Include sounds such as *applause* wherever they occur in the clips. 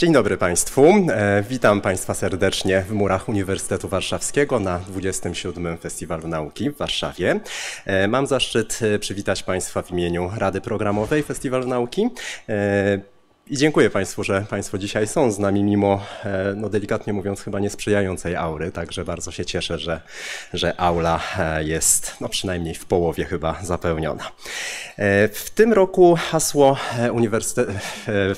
Dzień dobry Państwu. E, witam Państwa serdecznie w murach Uniwersytetu Warszawskiego na 27. Festiwalu Nauki w Warszawie. E, mam zaszczyt e, przywitać Państwa w imieniu Rady Programowej Festiwalu Nauki. I dziękuję Państwu, że Państwo dzisiaj są z nami, mimo, e, no delikatnie mówiąc, chyba niesprzyjającej aury. Także bardzo się cieszę, że, że aula e, jest no przynajmniej w połowie chyba zapełniona. E, w tym roku hasło Uniwersytet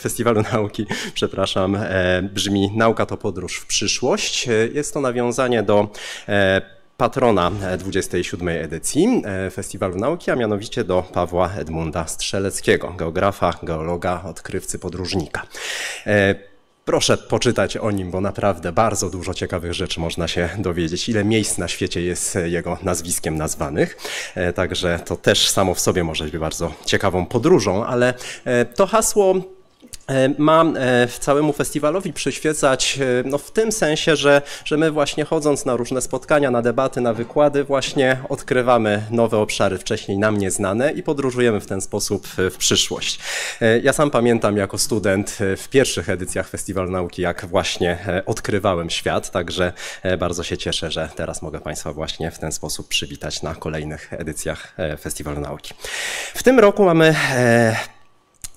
Festiwalu *laughs* Nauki, przepraszam, brzmi Nauka to podróż w przyszłość. Jest to nawiązanie do patrona 27. edycji e, Festiwalu Nauki, a mianowicie do Pawła Edmunda Strzeleckiego, geografa, geologa, odkrywcy, podróżnika. E, proszę poczytać o nim, bo naprawdę bardzo dużo ciekawych rzeczy można się dowiedzieć. Ile miejsc na świecie jest jego nazwiskiem nazwanych. E, także to też samo w sobie może być bardzo ciekawą podróżą, ale to hasło E, ma e, całemu festiwalowi przyświecać e, no w tym sensie, że, że my właśnie chodząc na różne spotkania, na debaty, na wykłady właśnie odkrywamy nowe obszary wcześniej nam nieznane i podróżujemy w ten sposób w przyszłość. Ja sam pamiętam jako student w pierwszych edycjach Festiwalu Nauki, jak właśnie odkrywałem świat, także bardzo się cieszę, że teraz mogę Państwa właśnie w ten sposób przywitać na kolejnych edycjach Festiwalu Nauki. W tym roku mamy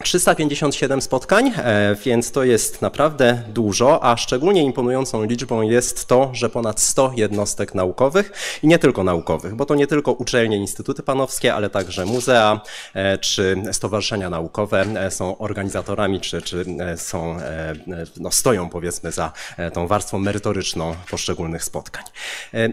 357 spotkań, e, więc to jest naprawdę dużo, a szczególnie imponującą liczbą jest to, że ponad 100 jednostek naukowych i nie tylko naukowych, bo to nie tylko uczelnie, instytuty panowskie, ale także muzea e, czy stowarzyszenia naukowe e, są organizatorami, czy, czy są, no stoją powiedzmy za tą warstwą merytoryczną poszczególnych spotkań.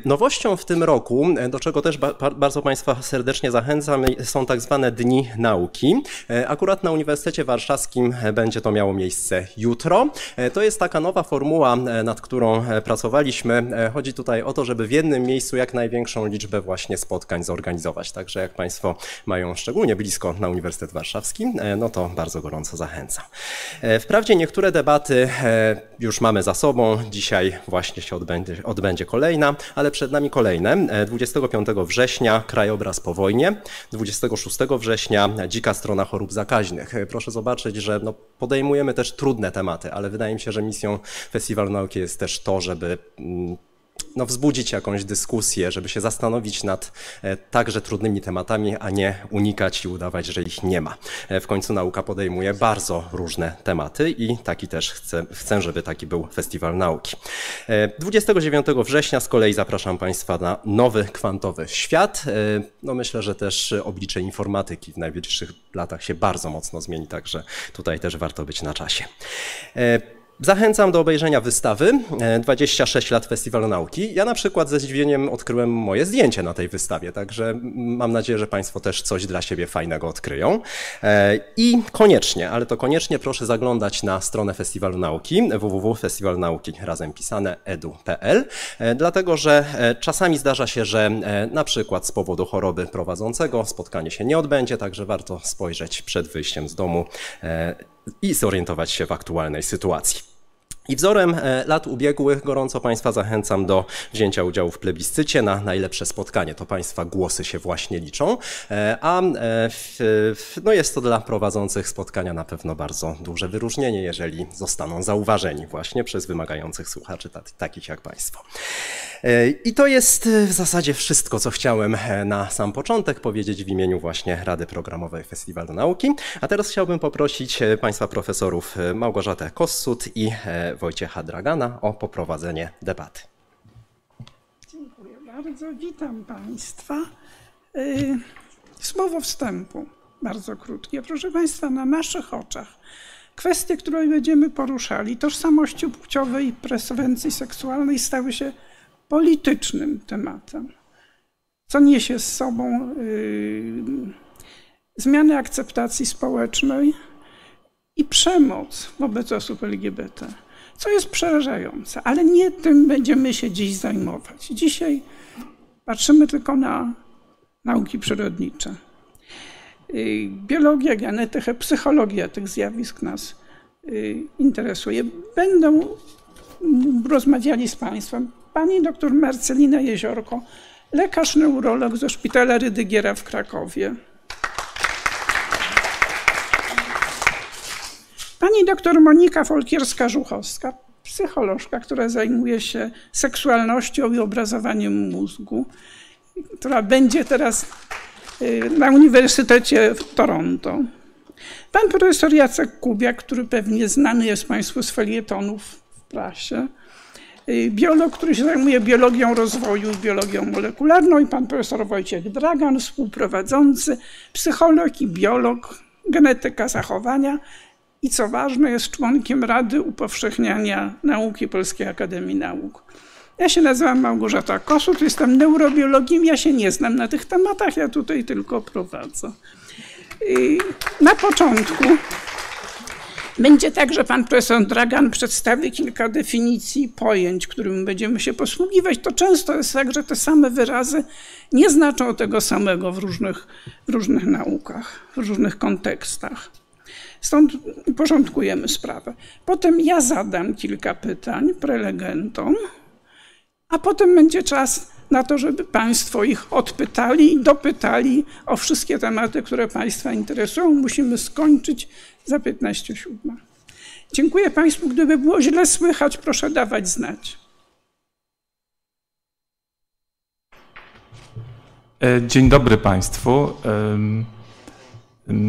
Nowością w tym roku, do czego też bardzo Państwa serdecznie zachęcam, są tak zwane Dni Nauki. Akurat na Uniwersytecie Uniwersytecie Warszawskim będzie to miało miejsce jutro. E, to jest taka nowa formuła, e, nad którą e, pracowaliśmy. Chodzi tutaj o to, żeby w jednym miejscu jak największą liczbę właśnie spotkań zorganizować. Także jak Państwo mają szczególnie blisko na Uniwersytet Warszawski, no to bardzo gorąco zachęcam. Wprawdzie niektóre debaty już mamy za sobą. Dzisiaj właśnie się odbędzie, odbędzie kolejna, ale przed nami kolejne. 25 września krajobraz po wojnie, 26 września dzika strona chorób zakaźnych proszę zobaczyć, że no, podejmujemy też trudne tematy, ale wydaje mi się, że misją Festiwalu Nauki jest też to, żeby mm, no, wzbudzić jakąś dyskusję, żeby się zastanowić nad e, także trudnymi tematami, a nie unikać i udawać, że ich nie ma. E, w końcu nauka podejmuje bardzo różne tematy i taki też chcę, chcę żeby taki był Festiwal Nauki. 29 e, września z kolei zapraszam Państwa na nowy kwantowy świat. No myślę, że też oblicze informatyki w najbliższych latach się bardzo mocno zmieni, także tutaj też warto być na czasie. Zachęcam do obejrzenia wystawy 26 e, lat Festiwalu Nauki. Ja na przykład ze zdziwieniem odkryłem moje zdjęcie na tej wystawie, także mam nadzieję, że Państwo też coś dla siebie fajnego odkryją. E, I koniecznie, ale to koniecznie proszę zaglądać na stronę Festiwalu Nauki www.festiwalnauki razem pisane edu.pl, e, dlatego że czasami zdarza się, że na przykład z powodu choroby prowadzącego spotkanie się nie odbędzie, także warto spojrzeć przed wyjściem z domu i zorientować się w aktualnej sytuacji. I wzorem e, lat ubiegłych gorąco Państwa zachęcam do wzięcia udziału w plebiscycie na najlepsze spotkanie. To Państwa głosy się właśnie liczą, e, a e, no jest to dla prowadzących spotkania na pewno bardzo duże wyróżnienie, jeżeli zostaną zauważeni właśnie przez wymagających słuchaczy takich jak Państwo. I to jest w zasadzie wszystko, co chciałem na sam początek powiedzieć w imieniu właśnie Rady Programowej Festiwalu Nauki. A teraz chciałbym poprosić Państwa profesorów Małgorzatę Kossut i Wojciecha Dragana o poprowadzenie debaty. Dziękuję bardzo. Witam Państwa. Y, słowo wstępu, bardzo krótkie. Proszę Państwa, na naszych oczach kwestie, które będziemy poruszali, tożsamości płciowej i prewencji seksualnej stały się politycznym tematem, co niesie z sobą yy, zmianę akceptacji społecznej i przemoc wobec osób LGBT co jest przerażające, ale nie tym będziemy się dziś zajmować. Dzisiaj patrzymy tylko na nauki przyrodnicze. Y, biologia, genetyka, psychologia tych zjawisk nas y, interesuje. Będą rozmawiali z Państwem pani dr Marcelina Jeziorko, lekarz neurolog ze szpitala Rydygiera w Krakowie. Pani doktor Monika Folkierska-Żuchowska, psycholożka, która zajmuje się seksualnością i obrazowaniem mózgu, która będzie teraz y, na Uniwersytecie w Toronto. Pan profesor Jacek Kubiak, który pewnie znany jest Państwu z felietonów w prasie, y, biolog, który się zajmuje biologią rozwoju i biologią molekularną i pan profesor Wojciech Dragan, współprowadzący, psycholog i biolog, genetyka zachowania i co ważne jest członkiem Rady Upowszechniania Nauki Polskiej Akademii Nauk. Ja się nazywam Małgorzata Kosut, jestem neurobiologiem, ja się nie znam na tych tematach, ja tutaj tylko prowadzę. I na początku będzie tak, że pan profesor Dragan przedstawi kilka definicji pojęć, którymi będziemy się posługiwać. To często jest tak, że te same wyrazy nie znaczą tego samego w różnych, w różnych naukach, w różnych kontekstach. Stąd porządkujemy sprawę. Potem ja zadam kilka pytań prelegentom, a potem będzie czas na to, żeby Państwo ich odpytali i dopytali o wszystkie tematy, które Państwa interesują. Musimy skończyć za 15.07. Dziękuję Państwu. Gdyby było źle słychać, proszę dawać znać. E, dzień dobry Państwu.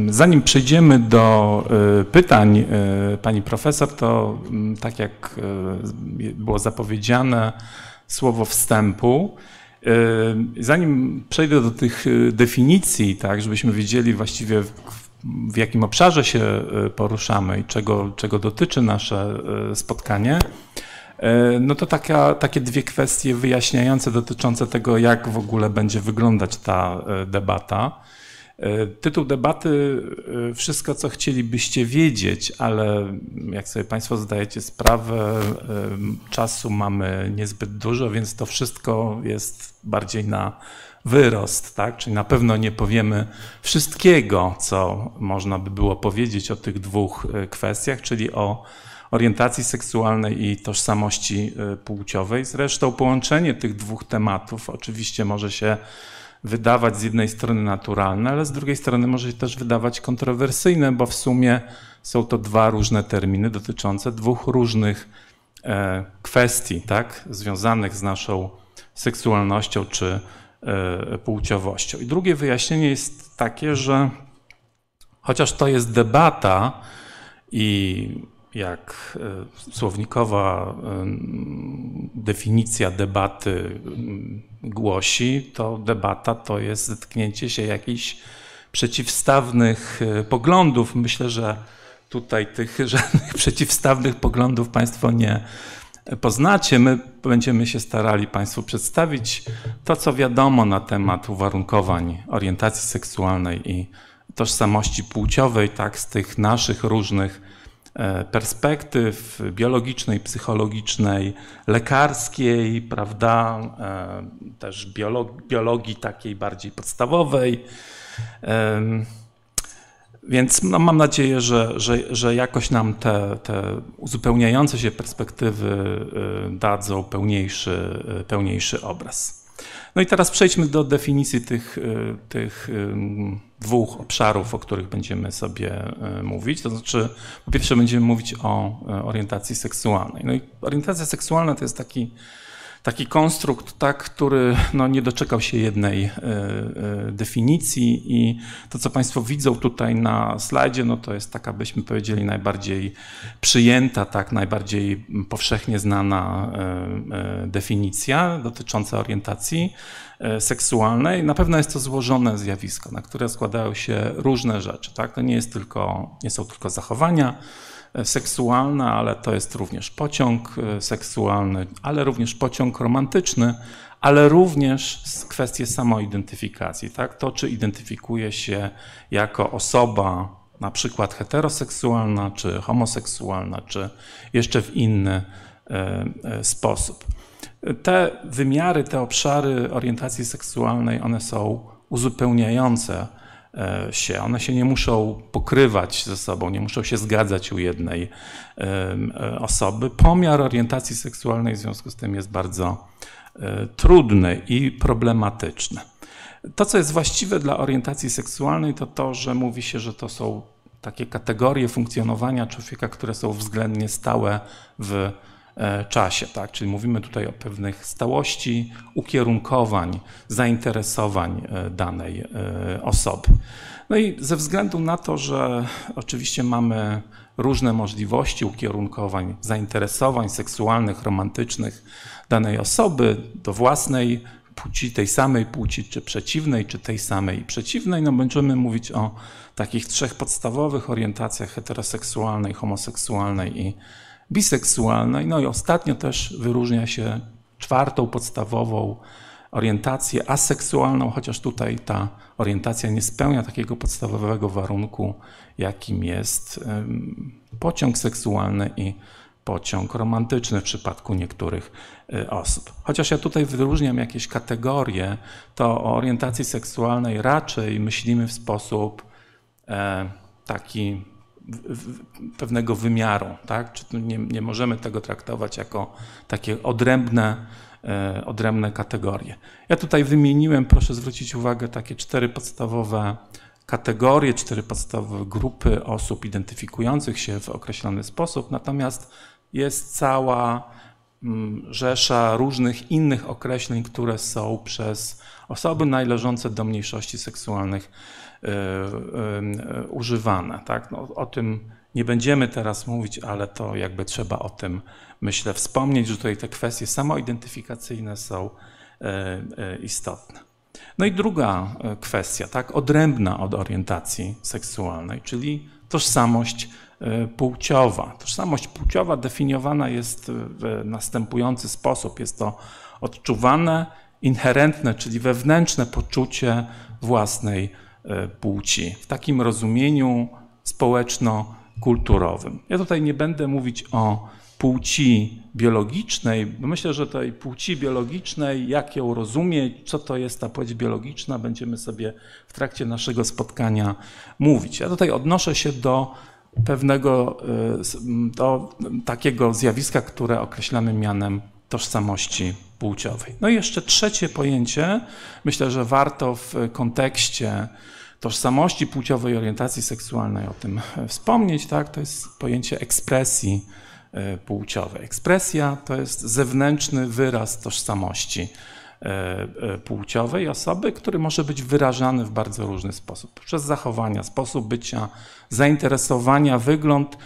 Zanim przejdziemy do e, pytań e, pani profesor, to tak jak było zapowiedziane, słowo wstępu. Zanim przejdę do tych definicji, tak, żebyśmy wiedzieli właściwie w, w jakim obszarze się poruszamy i czego, czego dotyczy nasze spotkanie, no to taka, takie dwie kwestie wyjaśniające dotyczące tego, jak w ogóle będzie wyglądać ta debata. E, tytuł debaty e, Wszystko, co chcielibyście wiedzieć, ale jak sobie Państwo zdajecie sprawę, e, czasu mamy niezbyt dużo, więc to wszystko jest bardziej na wyrost, tak? Czyli na pewno nie powiemy wszystkiego, co można by było powiedzieć o tych dwóch kwestiach, czyli o orientacji seksualnej i tożsamości płciowej. Zresztą połączenie tych dwóch tematów oczywiście może się wydawać z jednej strony naturalne, ale z drugiej strony może się też wydawać kontrowersyjne, bo w sumie są to dwa różne terminy dotyczące dwóch różnych e, kwestii, tak, związanych z naszą seksualnością czy e, płciowością. I drugie wyjaśnienie jest takie, że chociaż to jest debata i jak e, słownikowa definicja debaty głosi, to debata to jest zetknięcie się jakichś przeciwstawnych e, poglądów. Myślę, że tutaj tych *laughs* żadnych przeciwstawnych poglądów Państwo nie poznacie. My będziemy się starali Państwu przedstawić to, co wiadomo na temat uwarunkowań orientacji seksualnej i tożsamości płciowej, tak z tych naszych różnych E, perspektyw biologicznej, psychologicznej, lekarskiej, prawda, e, też biologii, biologii takiej bardziej podstawowej. Więc no, mam nadzieję, że, że, że jakoś nam te, te uzupełniające się perspektywy e, dadzą pełniejszy, pełniejszy obraz. No i teraz przejdźmy do definicji tych, tych dwóch obszarów, o których będziemy sobie y, mówić. To znaczy, po pierwsze będziemy mówić o orientacji seksualnej. No i orientacja seksualna to jest taki taki konstrukt, tak, który no, nie doczekał się jednej y, definicji i to, co Państwo widzą tutaj na slajdzie, no to jest taka, byśmy powiedzieli, najbardziej przyjęta, tak, najbardziej powszechnie znana definicja dotycząca orientacji seksualnej. Na pewno jest to złożone zjawisko, na które składają się różne rzeczy. Tak? To nie, jest tylko, nie są tylko zachowania, seksualna, ale to jest również pociąg e, seksualny, ale również pociąg romantyczny, ale również kwestie samoidentyfikacji. Tak? To, czy identyfikuje się jako osoba na przykład heteroseksualna, czy homoseksualna, czy jeszcze w inny e, e, sposób. Te wymiary, te obszary orientacji seksualnej, one są uzupełniające E, się. One się nie muszą pokrywać ze sobą, nie muszą się zgadzać u jednej e, osoby. Pomiar orientacji seksualnej w związku z tym jest bardzo e, trudny i problematyczny. To, co jest właściwe dla orientacji seksualnej, to to, że mówi się, że to są takie kategorie funkcjonowania człowieka, które są względnie stałe w e, czasie. Tak? Czyli mówimy tutaj o pewnych stałości, ukierunkowań, zainteresowań e, danej e, osoby. No i ze względu na to, że oczywiście mamy różne możliwości ukierunkowań, zainteresowań seksualnych, romantycznych danej osoby do własnej płci, tej samej płci, czy przeciwnej, czy tej samej i przeciwnej, no będziemy mówić o takich trzech podstawowych orientacjach heteroseksualnej, homoseksualnej i biseksualnej. No i ostatnio też wyróżnia się czwartą podstawową orientację aseksualną, chociaż tutaj ta orientacja nie spełnia takiego podstawowego warunku, jakim jest pociąg seksualny i pociąg romantyczny w przypadku niektórych y, osób. Chociaż ja tutaj wyróżniam jakieś kategorie, to o orientacji seksualnej raczej myślimy w sposób e, taki pewnego wymiaru, tak? Czy nie, nie możemy tego traktować jako takie odrębne, e, odrębne kategorie. Ja tutaj wymieniłem, proszę zwrócić uwagę, takie cztery podstawowe kategorie, cztery podstawowe grupy osób identyfikujących się w określony sposób, natomiast jest cała mm, rzesza różnych innych określeń, które są przez osoby należące do mniejszości seksualnych używane. Tak? No, o tym nie będziemy teraz mówić, ale to jakby trzeba o tym, myślę, wspomnieć, że tutaj te kwestie samoidentyfikacyjne są istotne. No i druga kwestia, tak, odrębna od orientacji seksualnej, czyli tożsamość E, płciowa. Tożsamość płciowa definiowana jest w następujący sposób. Jest to odczuwane, inherentne, czyli wewnętrzne poczucie własnej e, płci w takim rozumieniu społeczno-kulturowym. Ja tutaj nie będę mówić o płci biologicznej, bo myślę, że tej płci biologicznej, jak ją rozumieć, co to jest ta płeć biologiczna, będziemy sobie w trakcie naszego spotkania mówić. Ja tutaj odnoszę się do pewnego y, do takiego zjawiska, które określamy mianem tożsamości płciowej. No i jeszcze trzecie pojęcie, myślę, że warto w kontekście tożsamości płciowej, orientacji seksualnej o tym wspomnieć, tak? to jest pojęcie ekspresji y, płciowej. Ekspresja to jest zewnętrzny wyraz tożsamości E, e, płciowej osoby, który może być wyrażany w bardzo różny sposób. Przez zachowania, sposób bycia, zainteresowania, wygląd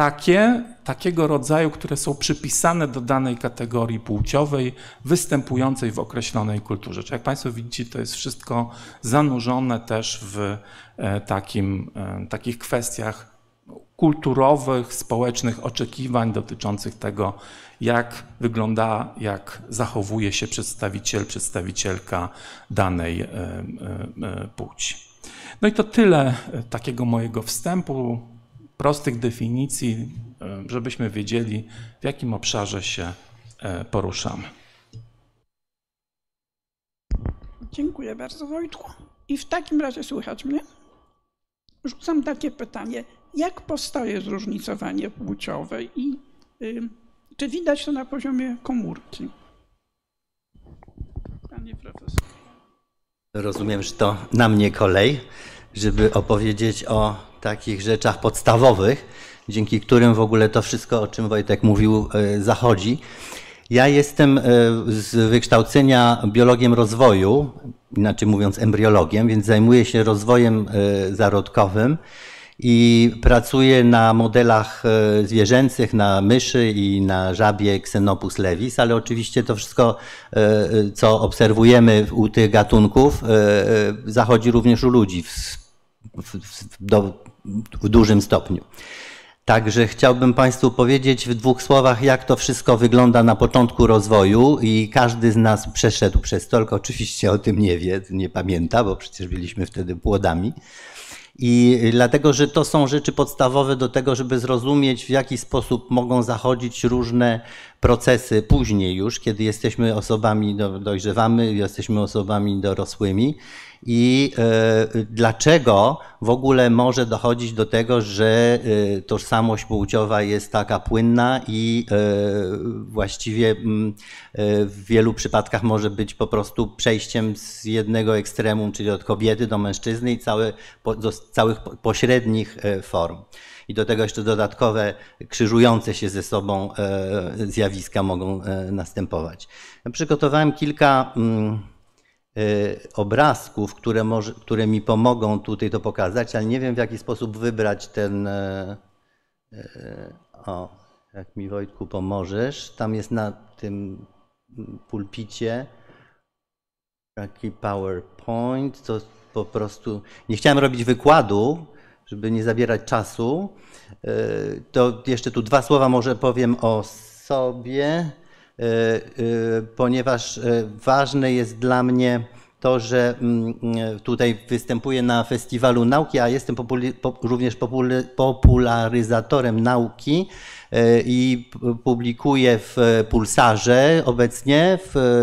takie, takiego rodzaju, które są przypisane do danej kategorii płciowej, występującej w określonej kulturze. Czyli jak Państwo widzicie, to jest wszystko zanurzone też w e, takim, takich kwestiach kulturowych, społecznych oczekiwań dotyczących tego, jak wygląda, jak zachowuje się przedstawiciel, przedstawicielka danej e, e, e, płci. No i to tyle takiego mojego wstępu, prostych definicji, żebyśmy wiedzieli, w jakim obszarze się poruszamy. Dziękuję bardzo, Wojtku. I w takim razie słychać mnie? Rzucam takie pytanie. Jak powstaje zróżnicowanie płciowe i y, czy widać to na poziomie komórki? Panie profesor. Rozumiem, że to na mnie kolej, żeby opowiedzieć o takich rzeczach podstawowych, dzięki którym w ogóle to wszystko, o czym Wojtek mówił, e, zachodzi. Ja jestem e, z wykształcenia biologiem rozwoju, inaczej mówiąc embriologiem, więc zajmuję się rozwojem e, zarodkowym i pracuję na modelach zwierzęcych, na myszy i na żabie Xenopus levis, ale oczywiście to wszystko, co obserwujemy u tych gatunków, zachodzi również u ludzi do, w dużym stopniu. Także chciałbym Państwu powiedzieć w dwóch słowach, jak to wszystko wygląda na początku rozwoju i każdy z nas przeszedł przez to, tylko oczywiście o tym nie wie, nie pamięta, bo przecież byliśmy wtedy płodami. I dlatego, że to są rzeczy podstawowe do tego, żeby zrozumieć, w jaki sposób mogą zachodzić różne procesy później już, kiedy jesteśmy osobami, dojrzewamy, jesteśmy osobami dorosłymi i e, dlaczego w ogóle może dochodzić do tego, że y, tożsamość płciowa jest taka płynna i y, właściwie mm, w wielu przypadkach może być po prostu przejściem z jednego ekstremum, czyli od kobiety do mężczyzny i całe, do całych pośrednich form. I do tego jeszcze dodatkowe, krzyżujące się ze sobą zjawiska mogą następować. Przygotowałem kilka mm, obrazków, które, może, które mi pomogą tutaj to pokazać, ale nie wiem w jaki sposób wybrać ten. Y, y, o, jak mi Wojtku pomożesz. Tam jest na tym pulpicie taki PowerPoint. To po prostu. Nie chciałem robić wykładu, żeby nie zabierać czasu. To jeszcze tu dwa słowa może powiem o sobie. E, e, ponieważ e, ważne jest dla mnie to, że mm, tutaj występuję na Festiwalu Nauki, a jestem również popularyzatorem nauki i publikuję w Pulsarze obecnie,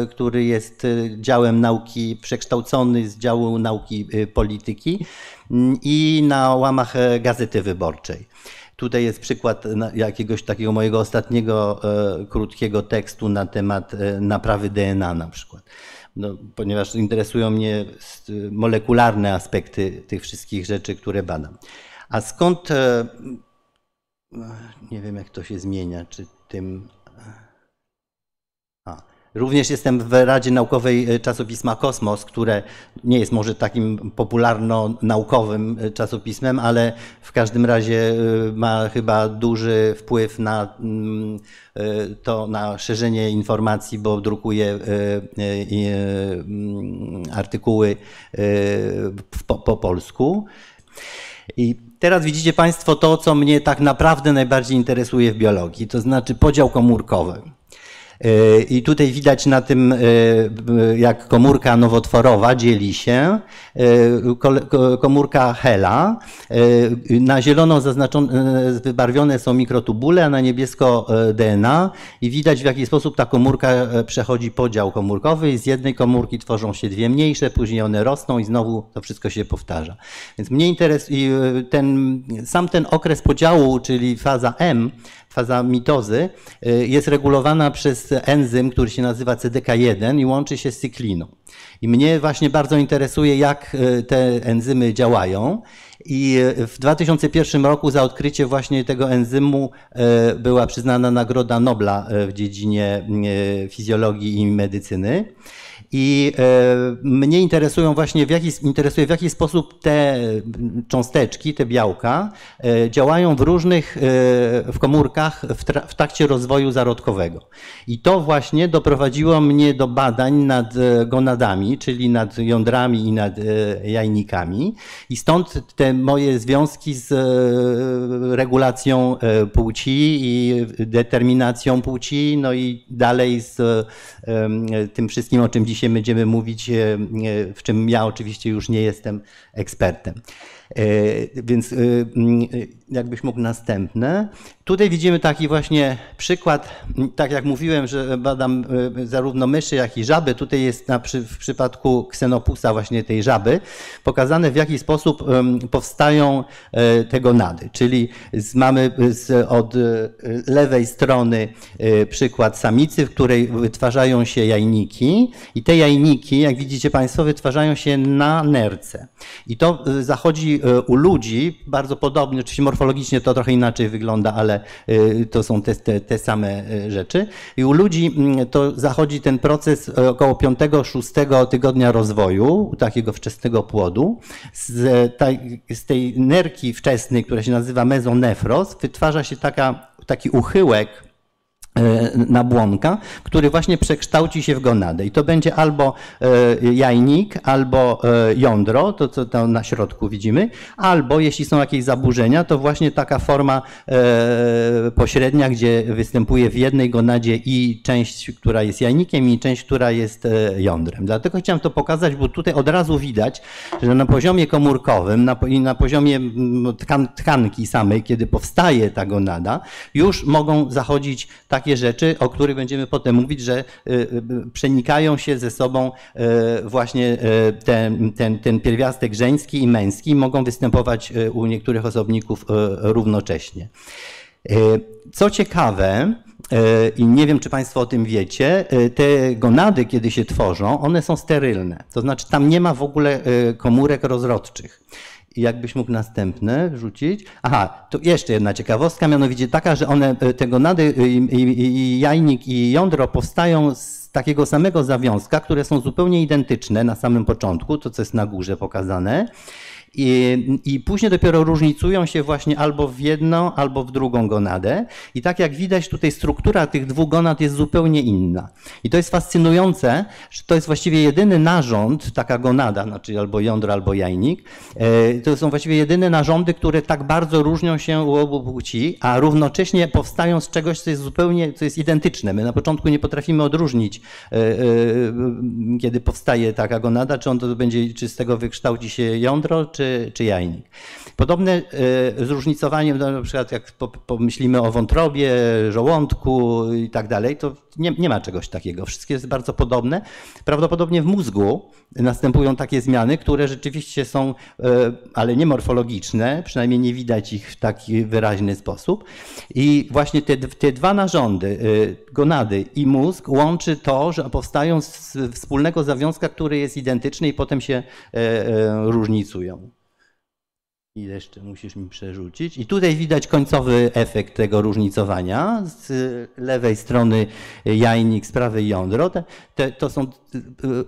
który jest działem nauki przekształcony z działu nauki polityki mm, i na łamach Gazety Wyborczej. Tutaj jest przykład jakiegoś takiego mojego ostatniego e, krótkiego tekstu na temat e, naprawy DNA na przykład. No, ponieważ interesują mnie molekularne aspekty tych wszystkich rzeczy, które badam. A skąd, e, nie wiem jak to się zmienia, czy tym Również jestem w Radzie Naukowej e, czasopisma Kosmos, które nie jest może takim popularno-naukowym e, czasopismem, ale w każdym razie e, ma chyba duży wpływ na mm, to, na szerzenie informacji, bo drukuje mm, artykuły po, po polsku. I teraz widzicie Państwo to, co mnie tak naprawdę najbardziej interesuje w biologii, to znaczy podział komórkowy. E, I tutaj widać na tym, e, jak komórka nowotworowa dzieli się, e, komórka HeLa. Na zielono zaznaczone, wybarwione są mikrotubule, a na niebiesko DNA i widać w jaki sposób ta komórka przechodzi podział komórkowy. Z jednej komórki tworzą się dwie mniejsze, później one rosną i znowu to wszystko się powtarza. Więc mnie interesuje ten, sam ten okres podziału, czyli faza M, faza mitozy, y, jest regulowana przez enzym, który się nazywa CDK1 i łączy się z cykliną. I mnie właśnie bardzo interesuje, jak y, te enzymy działają. I y, w 2001 roku za odkrycie właśnie tego enzymu była przyznana Nagroda Nobla w dziedzinie fizjologii i medycyny. I e, mnie interesują właśnie w jaki, interesuje w jaki sposób te cząsteczki, te białka e, działają w różnych, e, w komórkach w, w rozwoju zarodkowego. I to właśnie doprowadziło mnie do badań nad gonadami, czyli nad jądrami i nad jajnikami. I stąd te moje związki z regulacją płci i determinacją płci, no i dalej z tym wszystkim, o czym dzisiaj dzisiaj będziemy mówić, e, e, w czym ja oczywiście już nie jestem ekspertem. E, więc jakbyś mógł następne. Tutaj widzimy taki właśnie przykład, tak jak mówiłem, że badam zarówno myszy, jak i żaby. Tutaj jest na, w przypadku ksenopusa właśnie tej żaby pokazane w jaki sposób powstają te gonady. Czyli mamy od lewej strony przykład samicy, w której wytwarzają się jajniki i te jajniki, jak widzicie Państwo, wytwarzają się na nerce. I to zachodzi u ludzi bardzo podobnie, oczywiście morfologicznie to trochę inaczej wygląda, ale y, to są te, te, te same rzeczy. I u ludzi mm, to zachodzi ten proces około 5-6 tygodnia rozwoju, takiego wczesnego płodu. Z, tej, z tej nerki wczesnej, która się nazywa mezonefros, wytwarza się taka, taki uchyłek E, nabłonka, który właśnie przekształci się w gonadę. I to będzie albo e, jajnik, albo e, jądro, to co tam na środku widzimy, albo jeśli są jakieś zaburzenia, to właśnie taka forma pośrednia, gdzie występuje w jednej gonadzie i część, która jest jajnikiem i część, która jest jądrem. Dlatego chciałem to pokazać, bo tutaj od razu widać, że na poziomie komórkowym na, i na poziomie tkan, tkanki samej, kiedy powstaje ta gonada, już mogą zachodzić takie takie rzeczy, o których będziemy potem mówić, że przenikają się ze sobą właśnie ten, ten, ten pierwiastek żeński i męski, mogą występować u niektórych osobników równocześnie. Co ciekawe, i nie wiem, czy Państwo o tym wiecie, te gonady, kiedy się tworzą, one są sterylne. To znaczy, tam nie ma w ogóle komórek rozrodczych. I jakbyś mógł następne wrzucić? Aha, tu jeszcze jedna ciekawostka, mianowicie taka, że one, te gonady, i, i, i jajnik i jądro powstają z takiego samego zawiązka, które są zupełnie identyczne na samym początku, to co jest na górze pokazane. I, I później dopiero różnicują się właśnie albo w jedną, albo w drugą gonadę. I tak jak widać, tutaj struktura tych dwóch gonad jest zupełnie inna. I to jest fascynujące, że to jest właściwie jedyny narząd, taka gonada, znaczy albo jądro, albo jajnik. E, to są właściwie jedyne narządy, które tak bardzo różnią się u obu płci, a równocześnie powstają z czegoś, co jest zupełnie, co jest identyczne. My na początku nie potrafimy odróżnić, e, e, kiedy powstaje taka gonada, czy on to będzie, czy z tego wykształci się jądro, czy, czy jajnik. Podobne e, zróżnicowanie, no, na przykład jak pomyślimy o wątrobie, żołądku i tak dalej, to nie, nie ma czegoś takiego. Wszystkie jest bardzo podobne. Prawdopodobnie w mózgu następują takie zmiany, które rzeczywiście są, e, ale nie morfologiczne, przynajmniej nie widać ich w taki wyraźny sposób. I właśnie te, te dwa narządy, e, gonady i mózg, łączy to, że powstają z wspólnego zawiązka, który jest identyczny i potem się różnicują. I jeszcze musisz mi przerzucić. I tutaj widać końcowy efekt tego różnicowania. Z lewej strony jajnik, z prawej jądro. Te, te, to są y,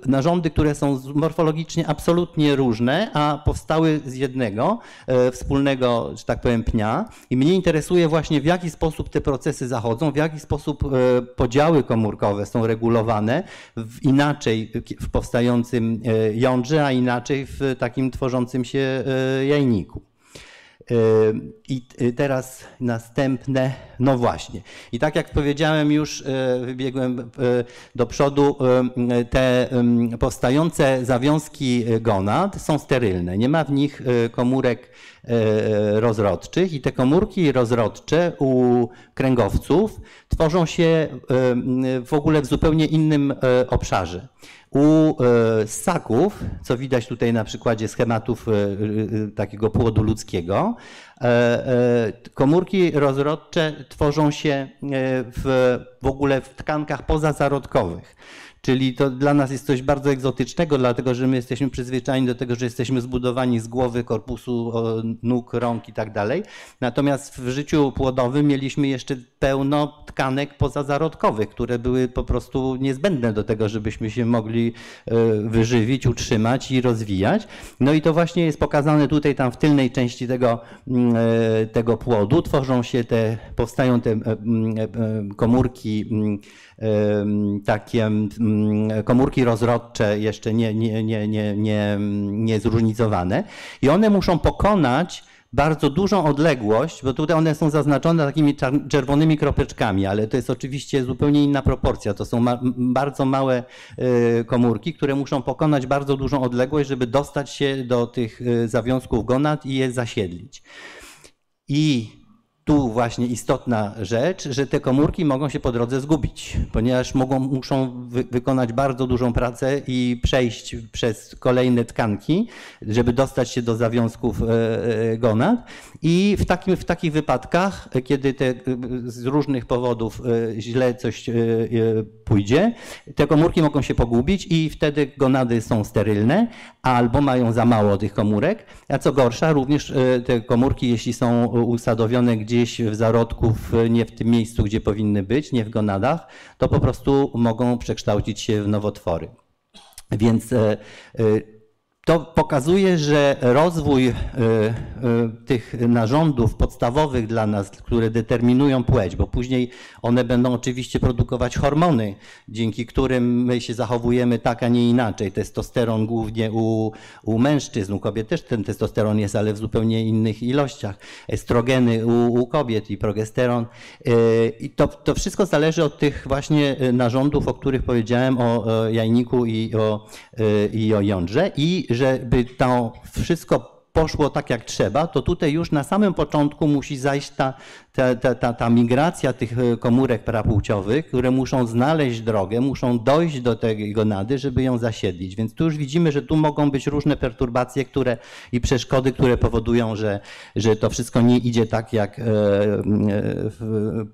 narządy, które są morfologicznie absolutnie różne, a powstały z jednego e, wspólnego, że tak powiem, pnia. I mnie interesuje właśnie w jaki sposób te procesy zachodzą, w jaki sposób e, podziały komórkowe są regulowane w, inaczej w powstającym e, jądrze, a inaczej w takim tworzącym się jajniku. I y, teraz następne, no właśnie. I tak jak powiedziałem już, y, wybiegłem y, do przodu, te powstające zawiązki gonad są sterylne. Nie ma w nich komórek rozrodczych i te komórki rozrodcze u kręgowców tworzą się w ogóle w zupełnie innym obszarze. U e, ssaków, co widać tutaj na przykładzie schematów e, e, takiego płodu ludzkiego, komórki rozrodcze tworzą się w, w ogóle w tkankach pozazarodkowych. Czyli to dla nas jest coś bardzo egzotycznego, dlatego że my jesteśmy przyzwyczajeni do tego, że jesteśmy zbudowani z głowy, korpusu, nóg, rąk i tak dalej. Natomiast w życiu płodowym mieliśmy jeszcze pełno tkanek pozazarodkowych, które były po prostu niezbędne do tego, żebyśmy się mogli e, wyżywić, utrzymać i rozwijać. No i to właśnie jest pokazane tutaj, tam w tylnej części tego, mm, e, tego płodu. Tworzą się te, powstają te e, komórki takie mm, komórki rozrodcze jeszcze nie, nie, nie, nie, nie, nie zróżnicowane i one muszą pokonać bardzo dużą odległość, bo tutaj one są zaznaczone takimi czerwonymi kropeczkami, ale to jest oczywiście zupełnie inna proporcja. To są ma bardzo małe y, komórki, które muszą pokonać bardzo dużą odległość, żeby dostać się do tych y, zawiązków gonad i je zasiedlić. I tu właśnie istotna rzecz, że te komórki mogą się po drodze zgubić, ponieważ mogą, muszą wy, wykonać bardzo dużą pracę i przejść przez kolejne tkanki, żeby dostać się do zawiązków e, e, gonad. I w, takim, w takich wypadkach, kiedy te, z różnych powodów e, źle coś pójdzie, te komórki mogą się pogubić i wtedy gonady są sterylne albo mają za mało tych komórek, a co gorsza, również te komórki, jeśli są usadowione gdzieś gdzieś w zarodku, nie w tym miejscu, gdzie powinny być, nie w gonadach, to po prostu mogą przekształcić się w nowotwory. Więc e, e, to pokazuje, że rozwój y, y, tych narządów podstawowych dla nas, które determinują płeć, bo później one będą oczywiście produkować hormony, dzięki którym my się zachowujemy tak, a nie inaczej. Testosteron głównie u, u mężczyzn, u kobiet też ten testosteron jest, ale w zupełnie innych ilościach. Estrogeny u, u kobiet i progesteron. Y, I to, to wszystko zależy od tych właśnie narządów, o których powiedziałem, o jajniku i o, i o jądrze. I żeby to wszystko poszło tak jak trzeba, to tutaj już na samym początku musi zajść ta, ta, ta, ta, ta migracja tych e, komórek prapłciowych, które muszą znaleźć drogę, muszą dojść do tej gonady, żeby ją zasiedlić. Więc tu już widzimy, że tu mogą być różne perturbacje które, i przeszkody, które powodują, że, że to wszystko nie idzie tak, jak e, e,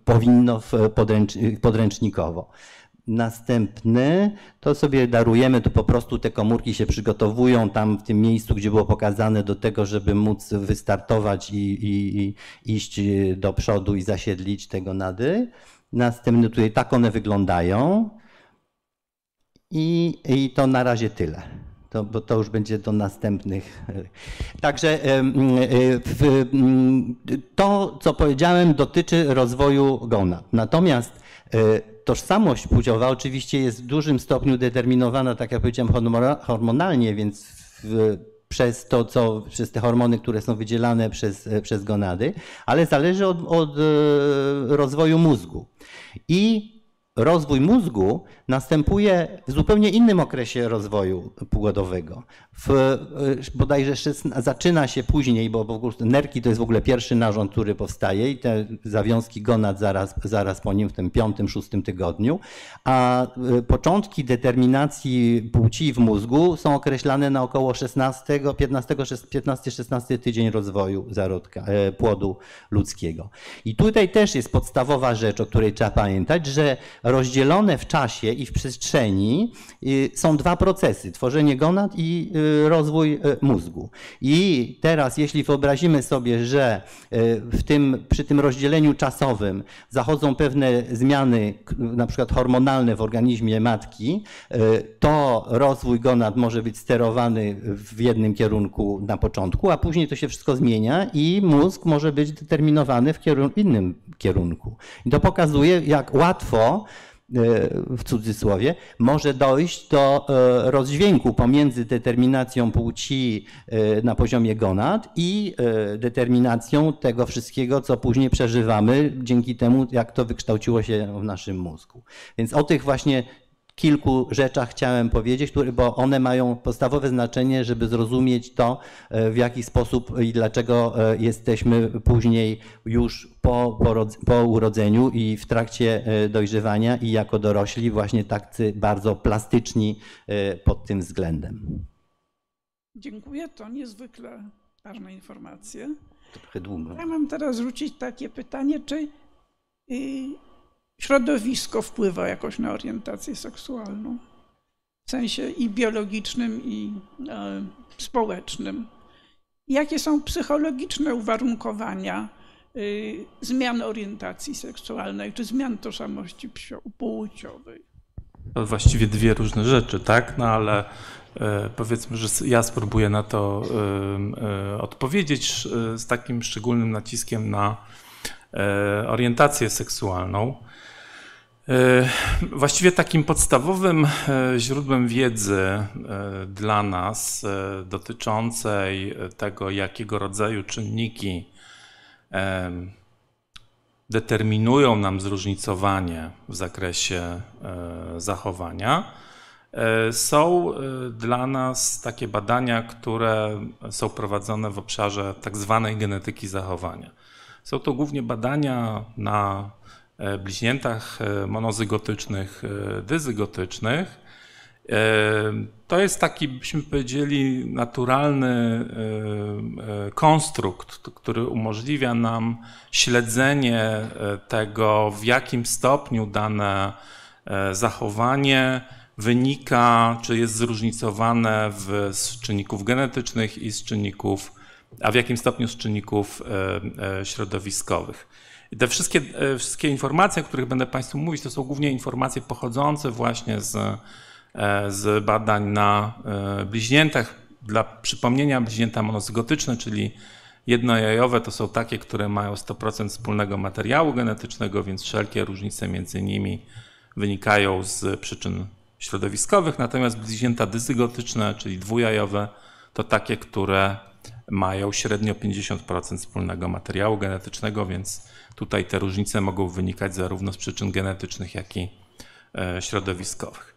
powinno podręcz, podręcznikowo. Następny to sobie darujemy, to po prostu te komórki się przygotowują tam w tym miejscu, gdzie było pokazane do tego, żeby móc wystartować i, i, i iść do przodu i zasiedlić tego nady. Następny tutaj tak one wyglądają. I, i to na razie tyle. To, bo to już będzie do następnych. *laughs* Także to, co powiedziałem, dotyczy rozwoju gonad. Natomiast e, tożsamość płciowa oczywiście jest w dużym stopniu determinowana, tak jak powiedziałem, hormonalnie, więc w, przez to, co, przez te hormony, które są wydzielane przez, przez gonady, ale zależy od, od e, rozwoju mózgu. I rozwój mózgu następuje w zupełnie innym okresie rozwoju płodowego. W, y, bodajże szesna, zaczyna się później, bo ogóle nerki to jest w ogóle pierwszy narząd, który powstaje i te zawiązki gonad zaraz, zaraz po nim w tym piątym, szóstym tygodniu, a y, początki determinacji płci w mózgu są określane na około 16, 15, 15, 16 tydzień rozwoju zarodka, e, płodu ludzkiego. I tutaj też jest podstawowa rzecz, o której trzeba pamiętać, że rozdzielone w czasie i w przestrzeni y, są dwa procesy: tworzenie gonad i y, rozwój y, mózgu. I teraz, jeśli wyobrazimy sobie, że w tym, przy tym rozdzieleniu czasowym zachodzą pewne zmiany, na przykład hormonalne w organizmie matki, to rozwój gonad może być sterowany w jednym kierunku na początku, a później to się wszystko zmienia i mózg może być determinowany w kierunku, innym kierunku. I to pokazuje, jak łatwo w cudzysłowie, może dojść do e, rozdźwięku pomiędzy determinacją płci e, na poziomie gonad i e, determinacją tego wszystkiego, co później przeżywamy dzięki temu, jak to wykształciło się w naszym mózgu. Więc o tych właśnie kilku rzeczach chciałem powiedzieć, które, bo one mają podstawowe znaczenie, żeby zrozumieć to, e, w jaki sposób i dlaczego e, jesteśmy później już po, po urodzeniu i w trakcie e, dojrzewania i jako dorośli właśnie tacy bardzo plastyczni pod tym względem. Dziękuję, to niezwykle ważne informacje. Trochę długo. Ja mam teraz rzucić takie pytanie, czy y, środowisko wpływa jakoś na orientację seksualną. W sensie i biologicznym, i e, społecznym. Jakie są psychologiczne uwarunkowania y, zmian orientacji seksualnej czy zmian tożsamości płciowej? To właściwie dwie różne rzeczy, tak? No ale e, powiedzmy, że ja spróbuję na to e, odpowiedzieć z takim szczególnym naciskiem na orientację seksualną. E, właściwie takim podstawowym e, źródłem wiedzy e, dla nas dotyczącej tego, jakiego rodzaju czynniki determinują nam zróżnicowanie w zakresie zachowania, są dla nas takie badania, które są prowadzone w obszarze tak zwanej genetyki zachowania. Są to głównie badania na bliźniętach e, monozygotycznych, e, dyzygotycznych. To jest taki, byśmy powiedzieli, naturalny konstrukt, który umożliwia nam śledzenie tego, w jakim stopniu dane zachowanie wynika, czy jest zróżnicowane w, z czynników genetycznych i z czynników, a w jakim stopniu z czynników środowiskowych. Te wszystkie, e, wszystkie informacje, o których będę Państwu mówić, to są głównie informacje pochodzące właśnie z, e, z badań na e, bliźniętach. Dla przypomnienia, bliźnięta monozygotyczne, czyli jednojajowe, to są takie, które mają 100% wspólnego materiału genetycznego, więc wszelkie różnice między nimi wynikają z przyczyn środowiskowych. Natomiast bliźnięta dyzygotyczne, czyli dwujajowe, to takie, które mają średnio 50% wspólnego materiału genetycznego, więc tutaj te różnice mogą wynikać zarówno z przyczyn genetycznych, jak i e, środowiskowych.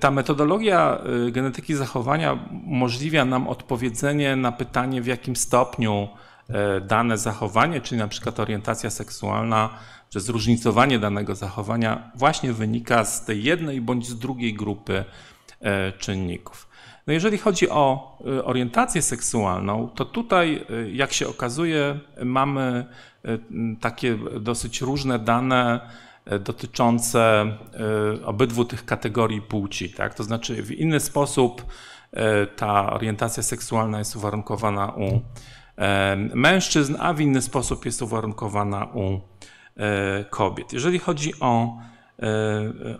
Ta metodologia genetyki zachowania umożliwia nam odpowiedzenie na pytanie, w jakim stopniu dane zachowanie, czyli na przykład orientacja seksualna, że zróżnicowanie danego zachowania właśnie wynika z tej jednej bądź z drugiej grupy czynników. No jeżeli chodzi o orientację seksualną, to tutaj, jak się okazuje, mamy takie dosyć różne dane dotyczące obydwu tych kategorii płci. Tak? To znaczy, w inny sposób ta orientacja seksualna jest uwarunkowana u mężczyzn, a w inny sposób jest uwarunkowana u kobiet. Jeżeli chodzi o,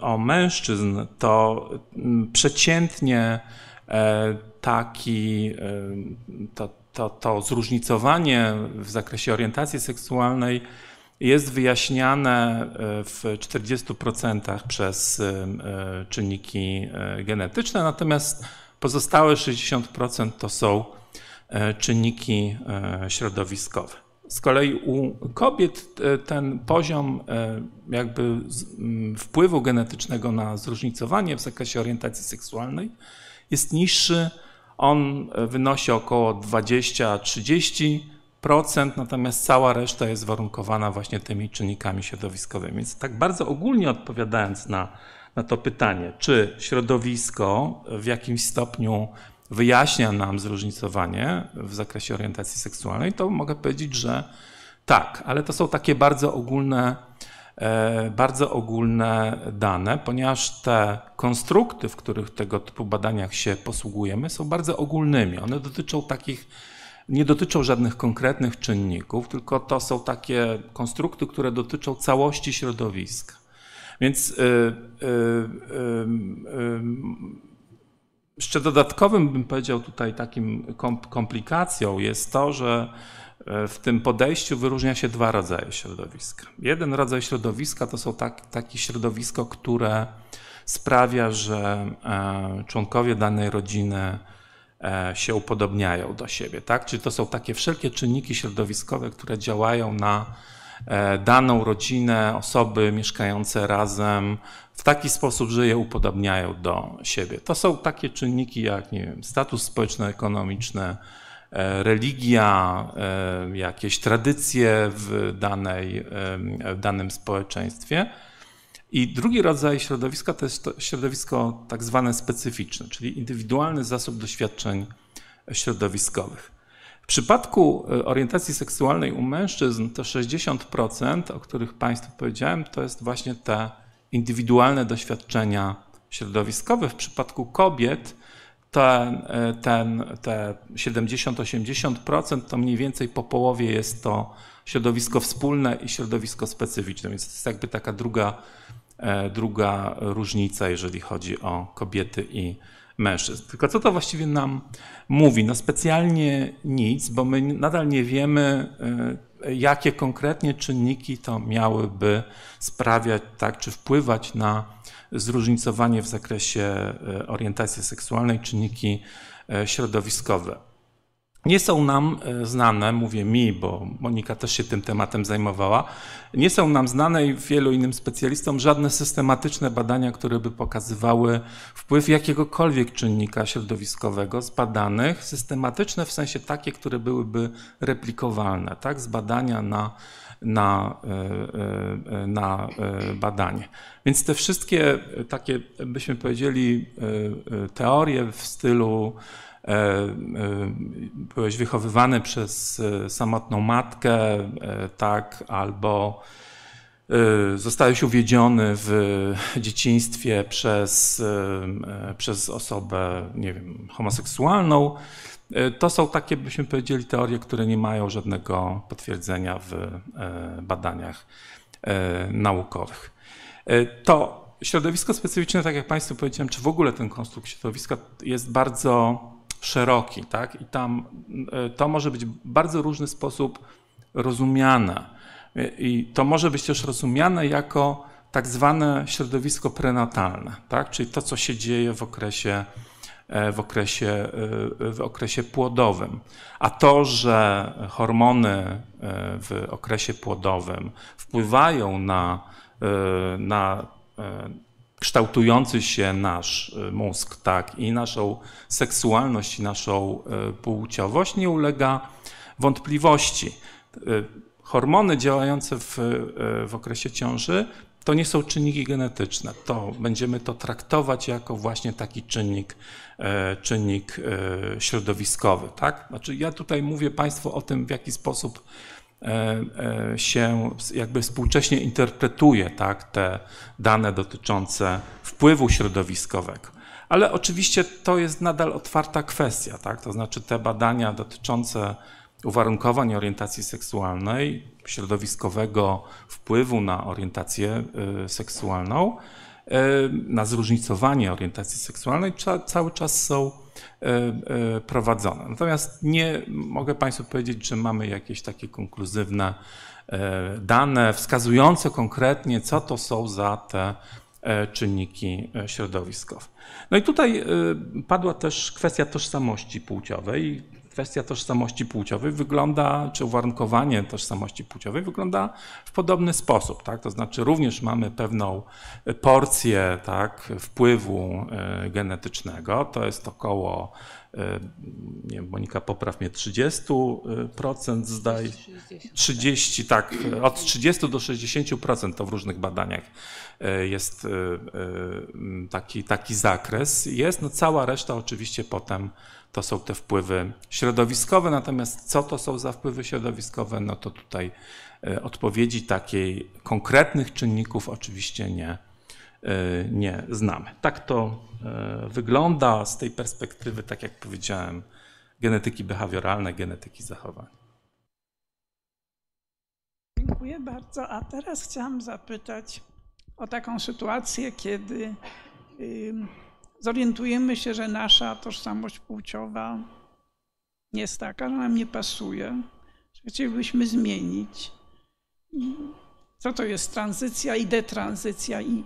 o mężczyzn, to przeciętnie E, taki, to, to, zróżnicowanie w zakresie orientacji seksualnej jest wyjaśniane e, w 40% przez czynniki genetyczne, natomiast pozostałe 60% to są czynniki środowiskowe. Z kolei u kobiet ten poziom jakby wpływu genetycznego na zróżnicowanie w zakresie orientacji seksualnej jest niższy. On wynosi około 20-30%, natomiast cała reszta jest warunkowana właśnie tymi czynnikami środowiskowymi. Więc tak bardzo ogólnie odpowiadając na, na to pytanie, czy środowisko w jakimś stopniu wyjaśnia nam zróżnicowanie w zakresie orientacji seksualnej, to mogę powiedzieć, że tak, ale to są takie bardzo ogólne bardzo ogólne dane, ponieważ te konstrukty, w których tego typu badaniach się posługujemy, są bardzo ogólnymi. One dotyczą takich, nie dotyczą żadnych konkretnych czynników, tylko to są takie konstrukty, które dotyczą całości środowiska. Więc yy, yy, yy, jeszcze dodatkowym, bym powiedział tutaj takim komplikacją jest to, że w tym podejściu wyróżnia się dwa rodzaje środowiska. Jeden rodzaj środowiska to są tak, takie środowisko, które sprawia, że e, członkowie danej rodziny e, się upodobniają do siebie. Tak? Czyli to są takie wszelkie czynniki środowiskowe, które działają na e, daną rodzinę, osoby mieszkające razem w taki sposób, że je upodobniają do siebie. To są takie czynniki jak nie wiem, status społeczno-ekonomiczny, E, religia, e, jakieś tradycje w, danej, w danym społeczeństwie. I drugi rodzaj środowiska to jest to środowisko tak zwane specyficzne, czyli indywidualny zasób doświadczeń środowiskowych. W przypadku e, orientacji seksualnej u mężczyzn to 60%, o których Państwu powiedziałem, to jest właśnie te indywidualne doświadczenia środowiskowe. W przypadku kobiet ten, ten, te 70-80% to mniej więcej po połowie jest to środowisko wspólne i środowisko specyficzne, więc to jest jakby taka druga, e, druga różnica, jeżeli chodzi o kobiety i mężczyzn. Tylko co to właściwie nam mówi? No specjalnie nic, bo my nadal nie wiemy, e, jakie konkretnie czynniki to miałyby sprawiać, tak, czy wpływać na zróżnicowanie w zakresie e, orientacji seksualnej, czynniki e, środowiskowe. Nie są nam e, znane, mówię mi, bo Monika też się tym tematem zajmowała, nie są nam znane i wielu innym specjalistom żadne systematyczne badania, które by pokazywały wpływ jakiegokolwiek czynnika środowiskowego z badanych, systematyczne w sensie takie, które byłyby replikowalne, tak, z badania na na, e, e, na e, badanie. Więc te wszystkie takie, byśmy powiedzieli, teorie w stylu byłeś wychowywany przez samotną matkę, tak, albo zostałeś uwiedziony w dzieciństwie przez, przez osobę, nie wiem, homoseksualną, to są takie, byśmy powiedzieli, teorie, które nie mają żadnego potwierdzenia w e, badaniach e, naukowych. To środowisko specyficzne, tak jak Państwu powiedziałem, czy w ogóle ten konstrukt środowiska jest bardzo szeroki, tak? I tam to może być w bardzo różny sposób rozumiane. I to może być też rozumiane jako tak zwane środowisko prenatalne, tak? Czyli to, co się dzieje w okresie E, w okresie, e, w okresie płodowym. A to, że hormony e, w okresie płodowym wpływają na, na kształtujący się nasz mózg, tak, i naszą seksualność, i naszą płciowość nie ulega wątpliwości. Hormony działające w, w okresie ciąży to nie są czynniki genetyczne. To będziemy to traktować jako właśnie taki czynnik, e, czynnik e, środowiskowy. Tak? Znaczy ja tutaj mówię Państwu o tym, w jaki sposób e, się jakby współcześnie interpretuje tak, te dane dotyczące wpływu środowiskowego. Ale oczywiście to jest nadal otwarta kwestia, tak? to znaczy te badania dotyczące uwarunkowań orientacji seksualnej, środowiskowego wpływu na orientację seksualną, na zróżnicowanie orientacji seksualnej cały czas są y, prowadzone. Natomiast nie mogę Państwu powiedzieć, że mamy jakieś takie konkluzywne dane wskazujące konkretnie, co to są za te czynniki środowiskowe. No i tutaj padła też kwestia tożsamości płciowej kwestia tożsamości płciowej wygląda, czy uwarunkowanie tożsamości płciowej wygląda w podobny sposób. Tak? To znaczy również mamy pewną porcję tak, wpływu e, genetycznego, to jest około e, nie wiem, Monika popraw mnie, 30% zdaje, 30, tak, od 30 do 60% to w różnych badaniach e, jest taki, taki zakres. Jest, no cała reszta oczywiście potem to są te wpływy środowiskowe. Natomiast co to są za wpływy środowiskowe, no to tutaj e, odpowiedzi takiej konkretnych czynników oczywiście nie, e, nie znamy. Tak to e, wygląda z tej perspektywy, tak jak powiedziałem, genetyki behawioralnej, genetyki zachowań. Dziękuję bardzo. A teraz chciałam zapytać o taką sytuację, kiedy zorientujemy się, że nasza tożsamość płciowa jest taka, że nam nie pasuje, że chcielibyśmy zmienić. Co to jest tranzycja i detranzycja i,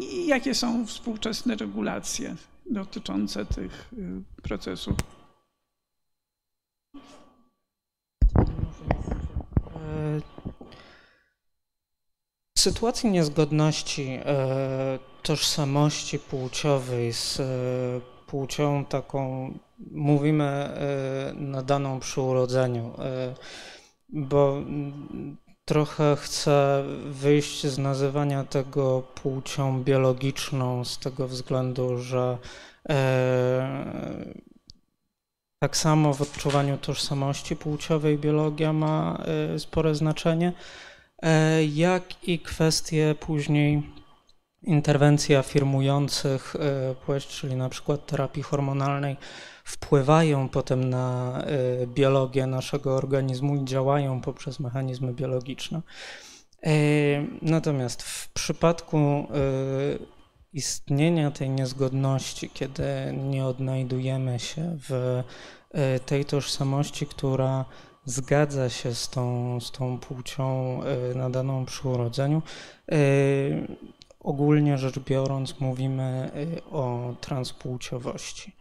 i jakie są współczesne regulacje dotyczące tych y, procesów? W sytuacji niezgodności e, tożsamości płciowej z e, płcią taką, mówimy, e, nadaną przy urodzeniu, bo trochę chcę wyjść z nazywania tego płcią biologiczną z tego względu, że tak samo w odczuwaniu tożsamości płciowej biologia ma spore znaczenie. E, jak i kwestie później interwencji afirmujących e, płeć, czyli na przykład terapii hormonalnej, wpływają potem na e, biologię naszego organizmu i działają poprzez mechanizmy biologiczne. Natomiast w przypadku istnienia tej niezgodności, kiedy nie odnajdujemy się w tej tożsamości, która zgadza się z tą, z tą płcią e, nadaną przy urodzeniu. Ogólnie rzecz biorąc, mówimy e, o transpłciowości.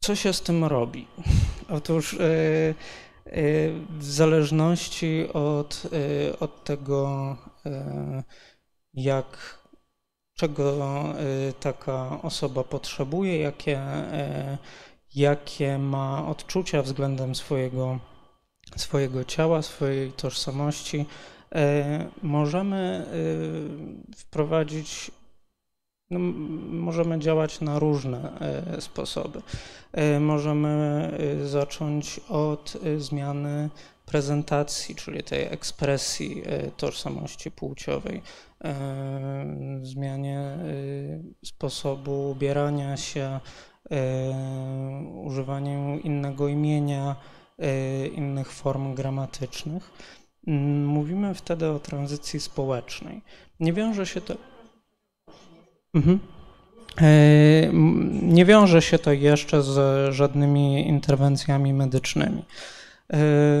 Co się z tym robi? *laughs* Otóż w zależności od, od tego, jak, czego taka osoba potrzebuje, jakie jakie ma odczucia względem swojego, swojego ciała, swojej tożsamości, możemy e, wprowadzić, no, możemy działać na różne e, sposoby. Możemy zacząć od zmiany prezentacji, czyli tej ekspresji tożsamości płciowej, zmianie sposobu ubierania się, E, używaniem innego imienia, e, innych form gramatycznych. Mm, mówimy wtedy o tranzycji społecznej. Nie wiąże się to. Mhm. E, nie wiąże się to jeszcze z żadnymi interwencjami medycznymi.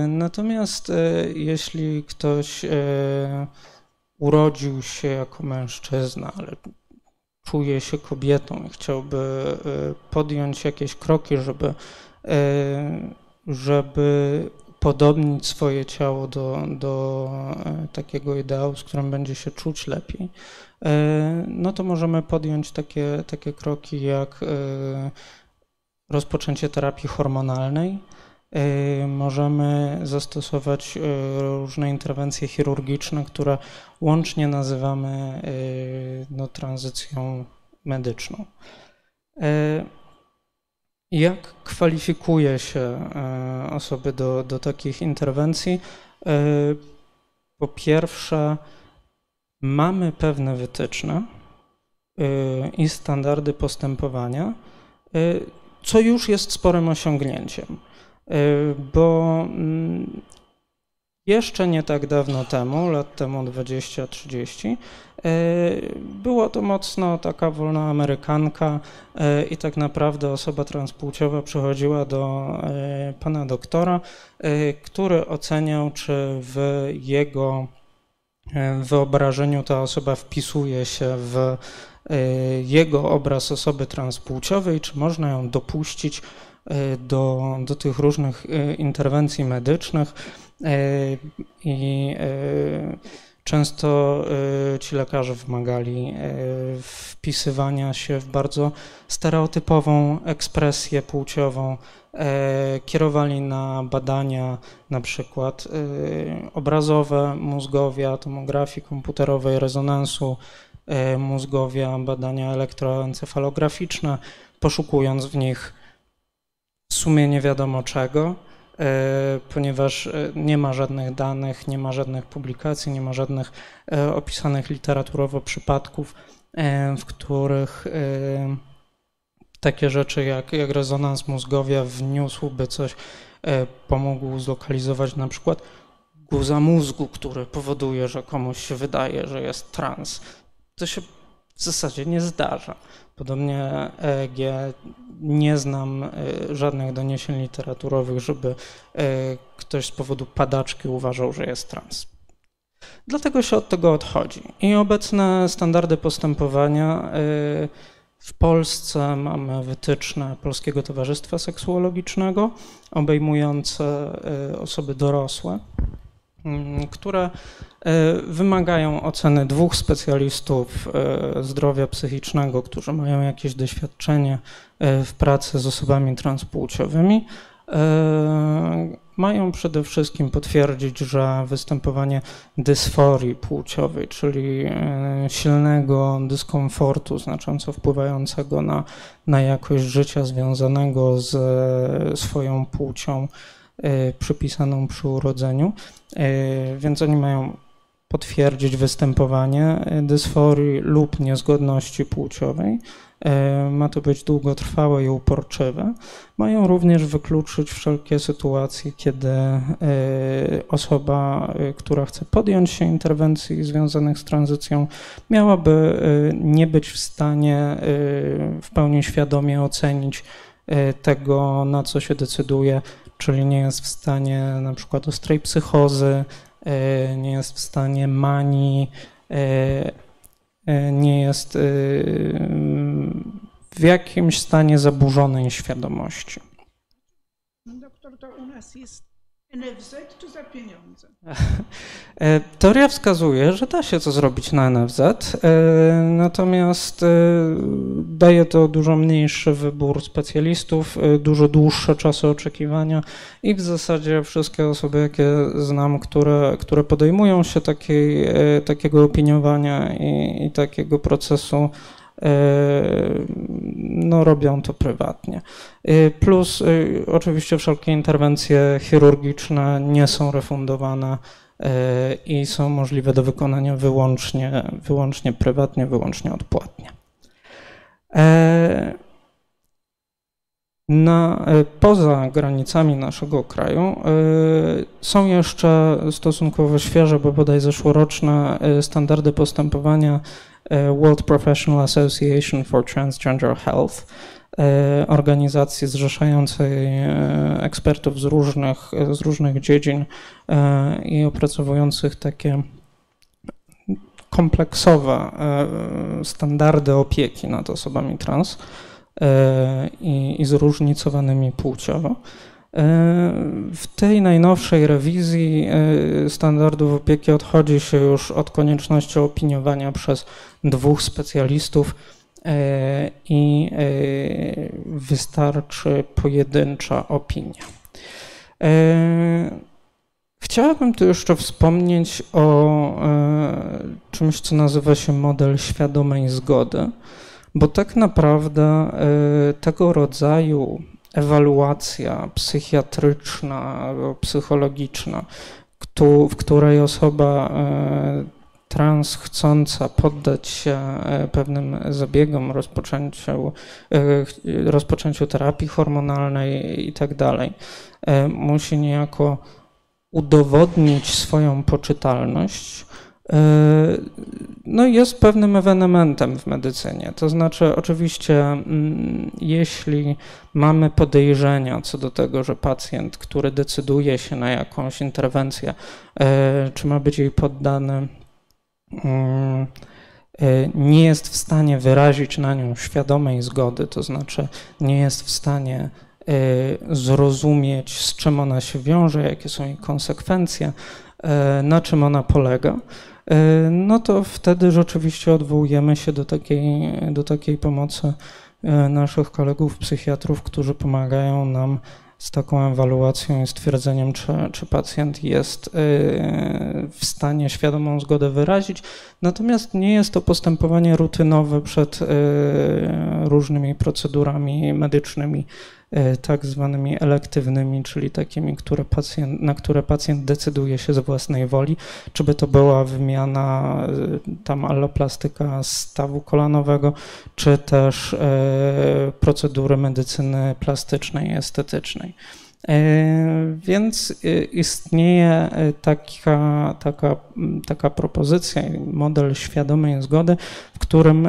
Natomiast jeśli ktoś urodził się jako mężczyzna, ale czuje się kobietą i chciałby e, podjąć jakieś kroki, żeby, e, żeby upodobnić swoje ciało do, do takiego ideału, z którym będzie się czuć lepiej, no to możemy podjąć takie, takie kroki jak rozpoczęcie terapii hormonalnej, możemy zastosować różne interwencje chirurgiczne, które łącznie nazywamy no, tranzycją medyczną. Jak kwalifikuje się osoby do, do takich interwencji? Po pierwsze, mamy pewne wytyczne i standardy postępowania, co już jest sporym osiągnięciem. Bo mm, jeszcze nie tak dawno temu, lat temu 20-30, y, była to mocno taka wolna Amerykanka y, i tak naprawdę osoba transpłciowa przychodziła do pana doktora, który oceniał, czy w jego wyobrażeniu ta osoba wpisuje się w jego obraz osoby transpłciowej, czy można ją dopuścić E, do, do tych różnych e, interwencji medycznych. e, i często ci lekarze wymagali wpisywania się w bardzo stereotypową ekspresję płciową, kierowali na badania na przykład obrazowe mózgowia, tomografii komputerowej, rezonansu mózgowia, badania elektroencefalograficzne, poszukując w nich w sumie nie wiadomo czego, e, ponieważ e, nie ma żadnych danych, nie ma żadnych publikacji, nie ma żadnych e, opisanych literaturowo przypadków, w których takie rzeczy jak, jak rezonans mózgowia wniósłby coś, pomógł zlokalizować na przykład guza mózgu, który powoduje, że komuś się wydaje, że jest trans. To się w zasadzie nie zdarza. Podobnie EEG nie znam e, żadnych doniesień literaturowych, żeby e, ktoś z powodu padaczki uważał, że jest trans. Dlatego się od tego odchodzi. I obecne standardy postępowania e, w Polsce mamy wytyczne Polskiego Towarzystwa Seksuologicznego obejmujące osoby dorosłe, które e, wymagają oceny dwóch specjalistów e, zdrowia psychicznego, którzy mają jakieś doświadczenie e, w pracy z osobami transpłciowymi. Mają przede wszystkim potwierdzić, że występowanie dysforii płciowej, czyli silnego dyskomfortu znacząco wpływającego na, na jakość życia związanego z swoją płcią, przypisaną przy urodzeniu, e, więc oni mają potwierdzić występowanie e, dysforii lub niezgodności płciowej. Ma to być długotrwałe i uporczywe. Mają również wykluczyć wszelkie sytuacje, kiedy osoba, która chce podjąć się interwencji związanych z tranzycją, miałaby nie być w stanie w pełni świadomie ocenić tego, na co się decyduje, czyli nie jest w stanie na przykład ostrej psychozy, e, nie jest w stanie manii, e, e, nie jest w jakimś stanie zaburzonej świadomości. Doktor, to u nas jest NFZ czy za pieniądze? *laughs* E, teoria wskazuje, że da się to zrobić na NFZ, e, natomiast e, daje to dużo mniejszy wybór specjalistów, dużo dłuższe czasy oczekiwania i w zasadzie wszystkie osoby, jakie znam, które, które podejmują się takiej, takiego opiniowania i, i takiego procesu, no, robią to prywatnie. Plus oczywiście wszelkie interwencje chirurgiczne nie są refundowane i są możliwe do wykonania wyłącznie, wyłącznie prywatnie, wyłącznie odpłatnie. Na, poza granicami naszego kraju są jeszcze stosunkowo świeże, bo bodaj zeszłoroczne standardy postępowania World Professional Association for Transgender Health, e, organizacji zrzeszającej e, ekspertów z różnych, z różnych dziedzin e, i opracowujących takie kompleksowe standardy opieki nad osobami trans i, i zróżnicowanymi płciowo. W tej najnowszej rewizji standardów opieki odchodzi się już od konieczności opiniowania przez dwóch specjalistów i wystarczy pojedyncza opinia. Chciałabym tu jeszcze wspomnieć o czymś, co nazywa się model świadomej zgody, bo tak naprawdę tego rodzaju ewaluacja psychiatryczna psychologiczna, w której osoba e, trans chcąca poddać się e, pewnym zabiegom, rozpoczęciu, e, rozpoczęciu terapii hormonalnej i tak dalej, musi niejako udowodnić swoją poczytalność, no jest pewnym ewenementem w medycynie. To znaczy, oczywiście, mm, jeśli mamy podejrzenia co do tego, że pacjent, który decyduje się na jakąś interwencję, e, czy ma być jej poddany, mm, e, nie jest w stanie wyrazić na nią świadomej zgody, to znaczy nie jest w stanie e, zrozumieć, z czym ona się wiąże, jakie są jej konsekwencje, na czym ona polega, E, no to wtedy rzeczywiście odwołujemy się do takiej, do takiej pomocy e, naszych kolegów psychiatrów, którzy pomagają nam z taką ewaluacją i stwierdzeniem, czy, czy pacjent jest e, w stanie świadomą zgodę wyrazić. Natomiast nie jest to postępowanie rutynowe przed różnymi procedurami medycznymi E, tak zwanymi elektywnymi, czyli takimi, które pacjent, na które pacjent decyduje się z własnej woli, czy by to była wymiana e, tam alloplastyka stawu kolanowego, czy też e, procedury medycyny plastycznej, estetycznej. E, więc e, istnieje e, taka, taka, taka propozycja, model świadomej zgody, w którym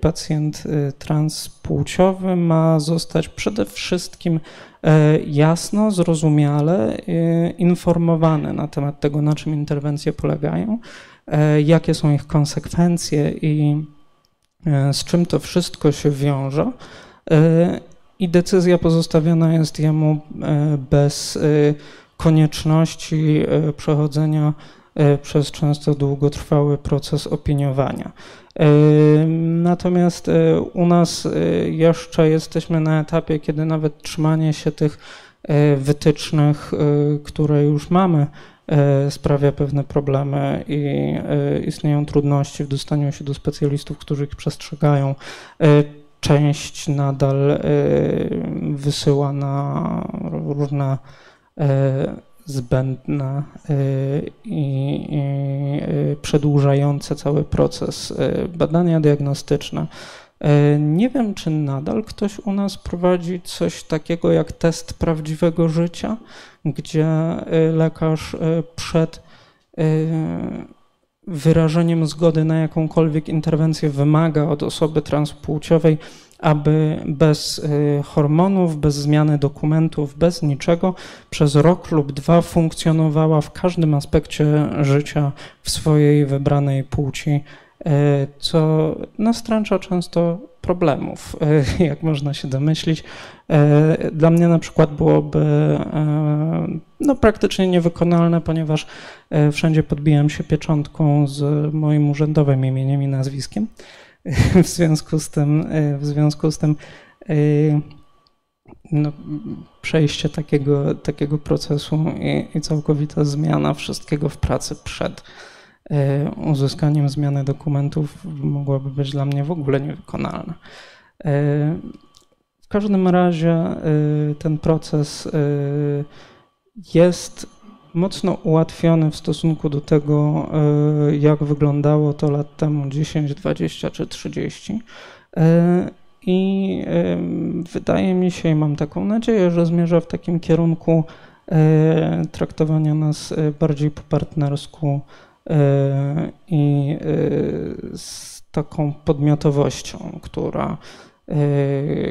pacjent transpłciowy ma zostać przede wszystkim jasno, zrozumiale informowany na temat tego, na czym interwencje polegają, jakie są ich konsekwencje i z czym to wszystko się wiąże i decyzja pozostawiona jest jemu e, bez e, konieczności e, przechodzenia przez często długotrwały proces opiniowania. Natomiast u nas jeszcze jesteśmy na etapie, kiedy nawet trzymanie się tych wytycznych, które już mamy, sprawia pewne problemy i istnieją trudności w dostaniu się do specjalistów, którzy ich przestrzegają część nadal y, wysyła na różne y, zbędne y, i przedłużające cały proces badania diagnostyczne. Nie wiem, czy nadal ktoś u nas prowadzi coś takiego jak test prawdziwego życia, gdzie lekarz przed wyrażeniem zgody na jakąkolwiek interwencję wymaga od osoby transpłciowej, aby bez y, hormonów, bez zmiany dokumentów, bez niczego przez rok lub dwa funkcjonowała w każdym aspekcie życia w swojej wybranej płci, y, co nastręcza często problemów, *laughs* jak można się domyślić. Dla mnie na przykład byłoby no, praktycznie niewykonalne, ponieważ wszędzie podbijam się pieczątką z moim urzędowym imieniem i nazwiskiem. *laughs* W związku z tym, w związku z tym no, przejście takiego, takiego procesu i, i całkowita zmiana wszystkiego w pracy przed uzyskaniem zmiany dokumentów mogłaby być dla mnie w ogóle niewykonalna. W każdym razie ten proces jest mocno ułatwiony w stosunku do tego, e, jak wyglądało to lat temu 10, 20 czy 30. E, I e, wydaje mi się, i mam taką nadzieję, że zmierza w takim kierunku traktowania nas bardziej po partnersku i z taką podmiotowością, która,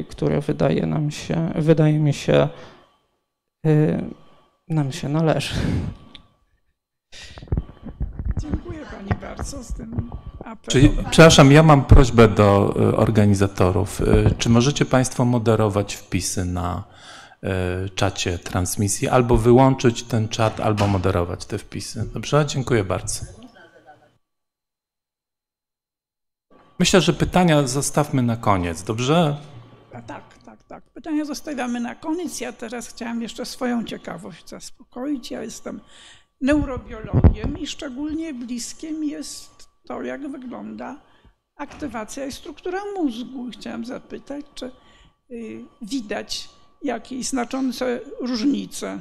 która wydaje nam się, wydaje mi się, nam się należy. Dziękuję Pani bardzo z tym apelem. Czyli, przepraszam, ja mam prośbę do organizatorów. Czy możecie Państwo moderować wpisy na, czacie transmisji, albo wyłączyć ten czat, albo moderować te wpisy. Dobrze? Dziękuję bardzo. Myślę, że pytania zostawmy na koniec, dobrze? Tak, tak, tak. Pytania zostawiamy na koniec. Ja teraz chciałam jeszcze swoją ciekawość zaspokoić. Ja jestem neurobiologiem i szczególnie bliskie mi jest to, jak wygląda aktywacja i struktura mózgu. Chciałam zapytać, czy y, widać jakieś znaczące różnice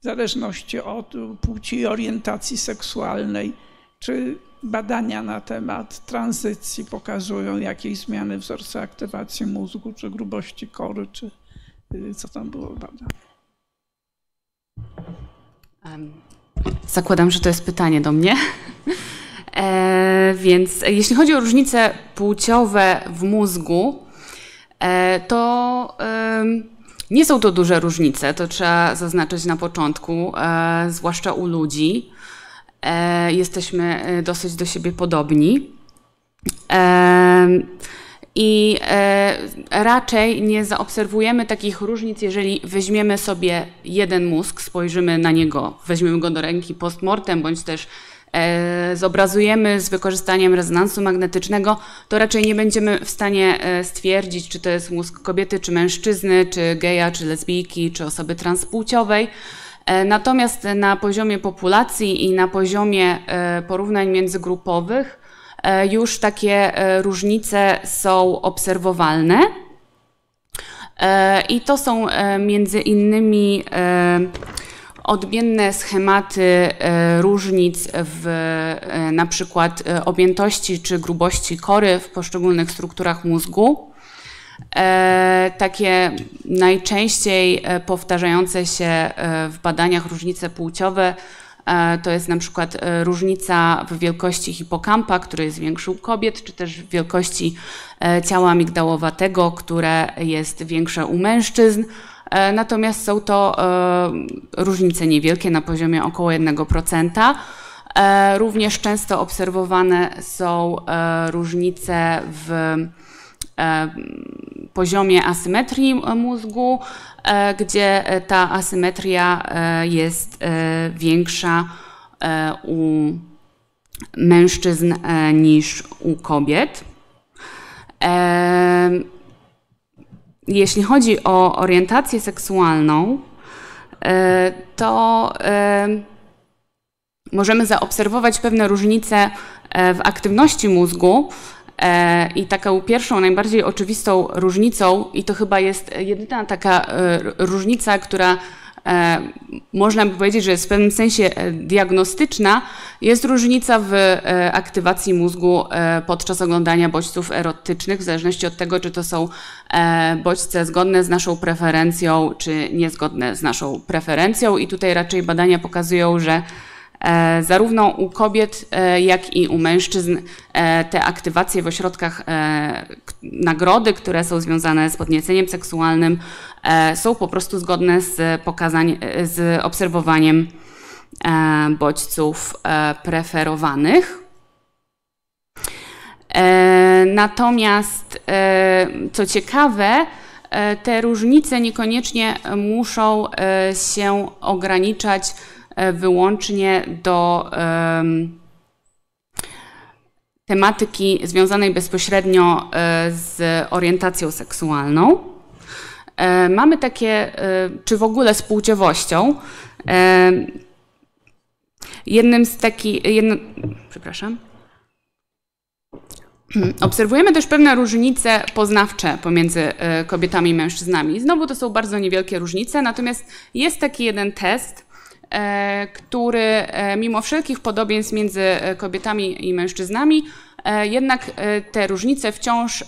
w zależności od płci i orientacji seksualnej, czy badania na temat tranzycji pokazują jakieś zmiany wzorce aktywacji mózgu, czy grubości kory, czy y, co tam było badane. Zakładam, że to jest pytanie do mnie. E, więc jeśli chodzi o różnice płciowe w mózgu, e, to e, nie są to duże różnice, to trzeba zaznaczyć na początku, e, zwłaszcza u ludzi. E, jesteśmy e, dosyć do siebie podobni. I raczej nie zaobserwujemy takich różnic, jeżeli weźmiemy sobie jeden mózg, spojrzymy na niego, weźmiemy go do ręki postmortem, bądź też zobrazujemy z wykorzystaniem rezonansu magnetycznego, to raczej nie będziemy w stanie stwierdzić, czy to jest mózg kobiety, czy mężczyzny, czy geja, czy lesbijki, czy osoby transpłciowej. E, natomiast na poziomie populacji i na poziomie e, porównań międzygrupowych e, już takie różnice są obserwowalne. I to są między innymi odmienne schematy różnic w na przykład objętości czy grubości kory w poszczególnych strukturach mózgu. E, takie najczęściej e, powtarzające się e, w badaniach różnice płciowe to jest na przykład różnica w wielkości hipokampa, który jest większy u kobiet, czy też w wielkości ciała migdałowatego, które jest większe u mężczyzn. Natomiast są to różnice niewielkie na poziomie około 1%. Również często obserwowane są różnice w E, poziomie asymetrii mózgu, e, gdzie ta asymetria e, jest większa u mężczyzn niż u kobiet. Jeśli chodzi o orientację seksualną, to możemy zaobserwować pewne różnice w aktywności mózgu, E, I taką pierwszą, najbardziej oczywistą różnicą, i to chyba jest jedyna taka e, różnica, która e, można by powiedzieć, że jest w pewnym sensie diagnostyczna, jest różnica w aktywacji mózgu podczas oglądania bodźców erotycznych, w zależności od tego, czy to są bodźce zgodne z naszą preferencją, czy niezgodne z naszą preferencją. I tutaj raczej badania pokazują, że E, zarówno u kobiet, e, jak i u mężczyzn e, te aktywacje w ośrodkach nagrody, które są związane z podnieceniem seksualnym, są po prostu zgodne z, pokazań, z obserwowaniem bodźców preferowanych. Natomiast, co ciekawe, te różnice niekoniecznie muszą się ograniczać E, wyłącznie do tematyki związanej bezpośrednio e, z orientacją seksualną. E, mamy takie, czy w ogóle z płciowością. Jednym z takich, jedno, przepraszam. Obserwujemy też pewne różnice poznawcze pomiędzy kobietami i mężczyznami. Znowu to są bardzo niewielkie różnice, natomiast jest taki jeden test, E, który e, mimo wszelkich podobieństw między e, kobietami i mężczyznami, jednak te różnice wciąż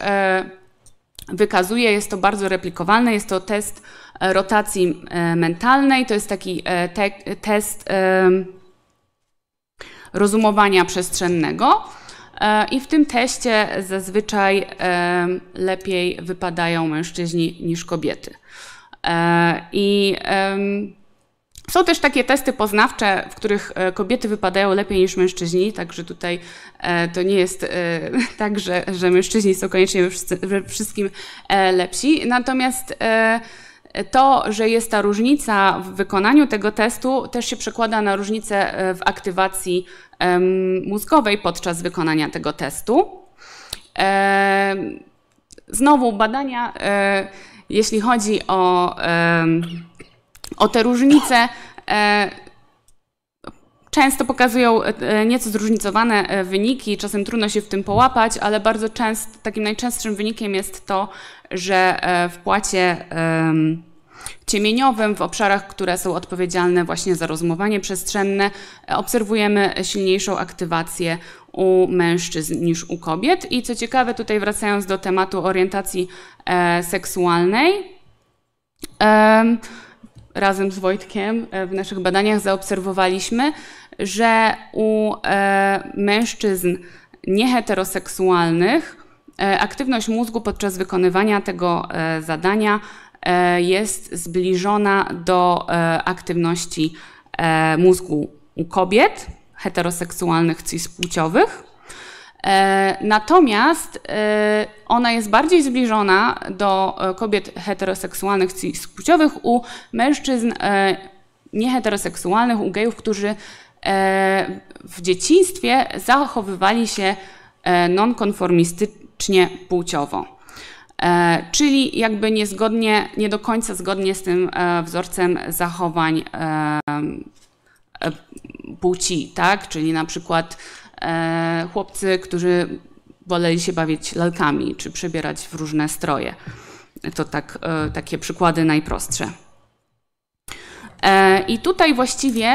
wykazuje. Jest to bardzo replikowalne. Jest to test rotacji mentalnej. To jest taki te test rozumowania przestrzennego. I w tym teście zazwyczaj lepiej wypadają mężczyźni niż kobiety. I są też takie testy poznawcze, w których e, kobiety wypadają lepiej niż mężczyźni, także tutaj e, to nie jest e, *laughs* tak, że, że mężczyźni są koniecznie we wszystkim lepsi. Natomiast to, że jest ta różnica w wykonaniu tego testu, też się przekłada na różnicę w aktywacji mózgowej podczas wykonania tego testu. Znowu badania, jeśli chodzi o, o te różnice, często pokazują e, nieco zróżnicowane e, wyniki, czasem trudno się w tym połapać, ale bardzo często, takim najczęstszym wynikiem jest to, że e, w płacie ciemieniowym, w obszarach, które są odpowiedzialne właśnie za rozumowanie przestrzenne, obserwujemy silniejszą aktywację u mężczyzn niż u kobiet. I co ciekawe, tutaj wracając do tematu orientacji seksualnej, razem z Wojtkiem w naszych badaniach zaobserwowaliśmy, że u e, mężczyzn nieheteroseksualnych e, aktywność mózgu podczas wykonywania tego e, zadania jest zbliżona do aktywności mózgu u kobiet heteroseksualnych, cispłciowych. Natomiast ona jest bardziej zbliżona do kobiet heteroseksualnych, cispłciowych u mężczyzn nieheteroseksualnych, u gejów, którzy E, w dzieciństwie zachowywali się e, nonkonformistycznie płciowo. E, czyli jakby niezgodnie, nie do końca zgodnie z tym wzorcem zachowań płci, tak? Czyli na przykład chłopcy, którzy woleli się bawić lalkami, czy przebierać w różne stroje. To tak, takie przykłady najprostsze. I tutaj właściwie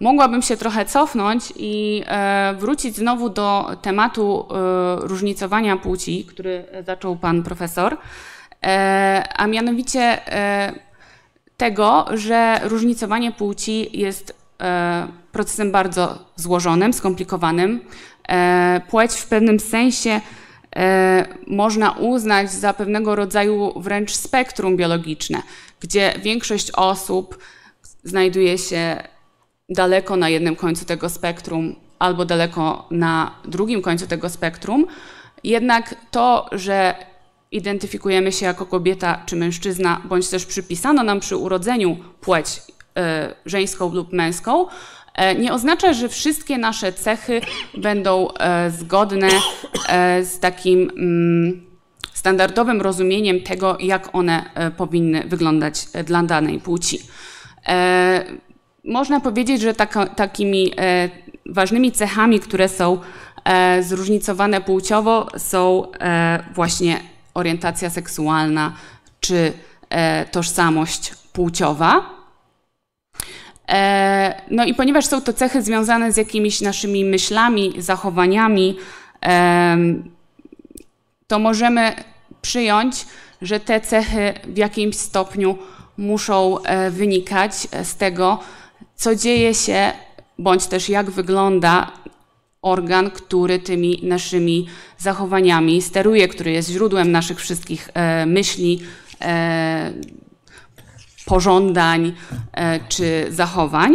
mogłabym się trochę cofnąć i e, wrócić znowu do tematu e, różnicowania płci, który zaczął pan profesor, e, a mianowicie tego, że różnicowanie płci jest procesem bardzo złożonym, skomplikowanym. Płeć w pewnym sensie można uznać za pewnego rodzaju wręcz spektrum biologiczne, gdzie większość osób znajduje się daleko na jednym końcu tego spektrum albo daleko na drugim końcu tego spektrum. Jednak to, że identyfikujemy się jako kobieta czy mężczyzna, bądź też przypisano nam przy urodzeniu płeć y, żeńską lub męską, nie oznacza, że wszystkie nasze cechy będą y, zgodne z takim mm, standardowym rozumieniem tego, jak one powinny wyglądać dla danej płci można powiedzieć, że takimi e, ważnymi cechami, które są e, zróżnicowane płciowo, są e, właśnie orientacja seksualna czy tożsamość płciowa. No i ponieważ są to cechy związane z jakimiś naszymi myślami, zachowaniami, to możemy przyjąć, że te cechy w jakimś stopniu muszą wynikać z tego, co dzieje się, bądź też jak wygląda organ, który tymi naszymi zachowaniami steruje, który jest źródłem naszych wszystkich e, myśli, e, pożądań e, czy zachowań.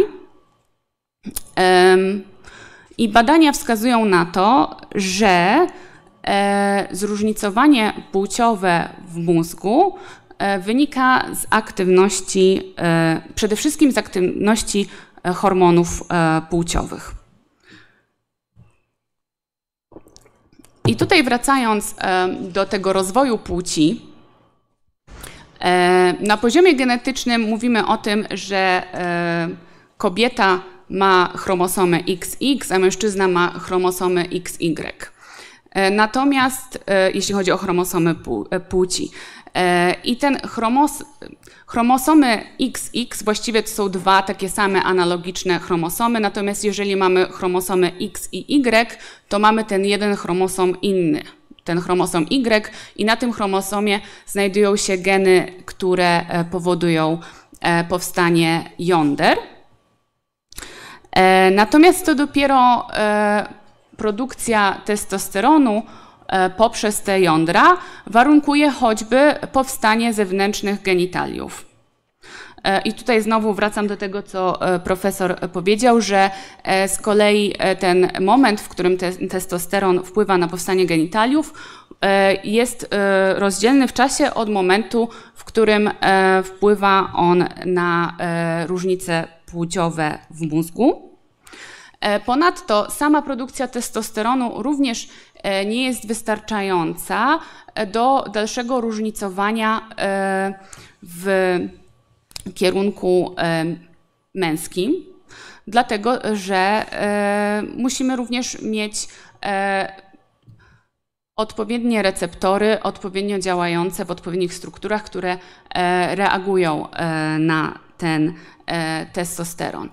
I badania wskazują na to, że e, zróżnicowanie płciowe w mózgu E, wynika z aktywności, przede wszystkim z aktywności hormonów płciowych. I tutaj wracając do tego rozwoju płci, na poziomie genetycznym mówimy o tym, że kobieta ma chromosomę XX, a mężczyzna ma chromosomę XY. Natomiast jeśli chodzi o chromosomy płci, E, I ten chromos, chromosomy XX właściwie to są dwa takie same analogiczne chromosomy, natomiast jeżeli mamy chromosomy X i Y, to mamy ten jeden chromosom inny, ten chromosom Y i na tym chromosomie znajdują się geny, które e, powodują e, powstanie jąder. Natomiast to dopiero produkcja testosteronu E, poprzez te jądra warunkuje choćby powstanie zewnętrznych genitaliów. E, I tutaj znowu wracam do tego, co e, profesor powiedział, że e, z kolei ten moment, w którym ten testosteron wpływa na powstanie genitaliów, jest rozdzielny w czasie od momentu, w którym wpływa on na różnice płciowe w mózgu. Ponadto sama produkcja testosteronu również nie jest wystarczająca do dalszego różnicowania w kierunku męskim, dlatego że musimy również mieć odpowiednie receptory, odpowiednio działające w odpowiednich strukturach, które reagują na ten testosteron.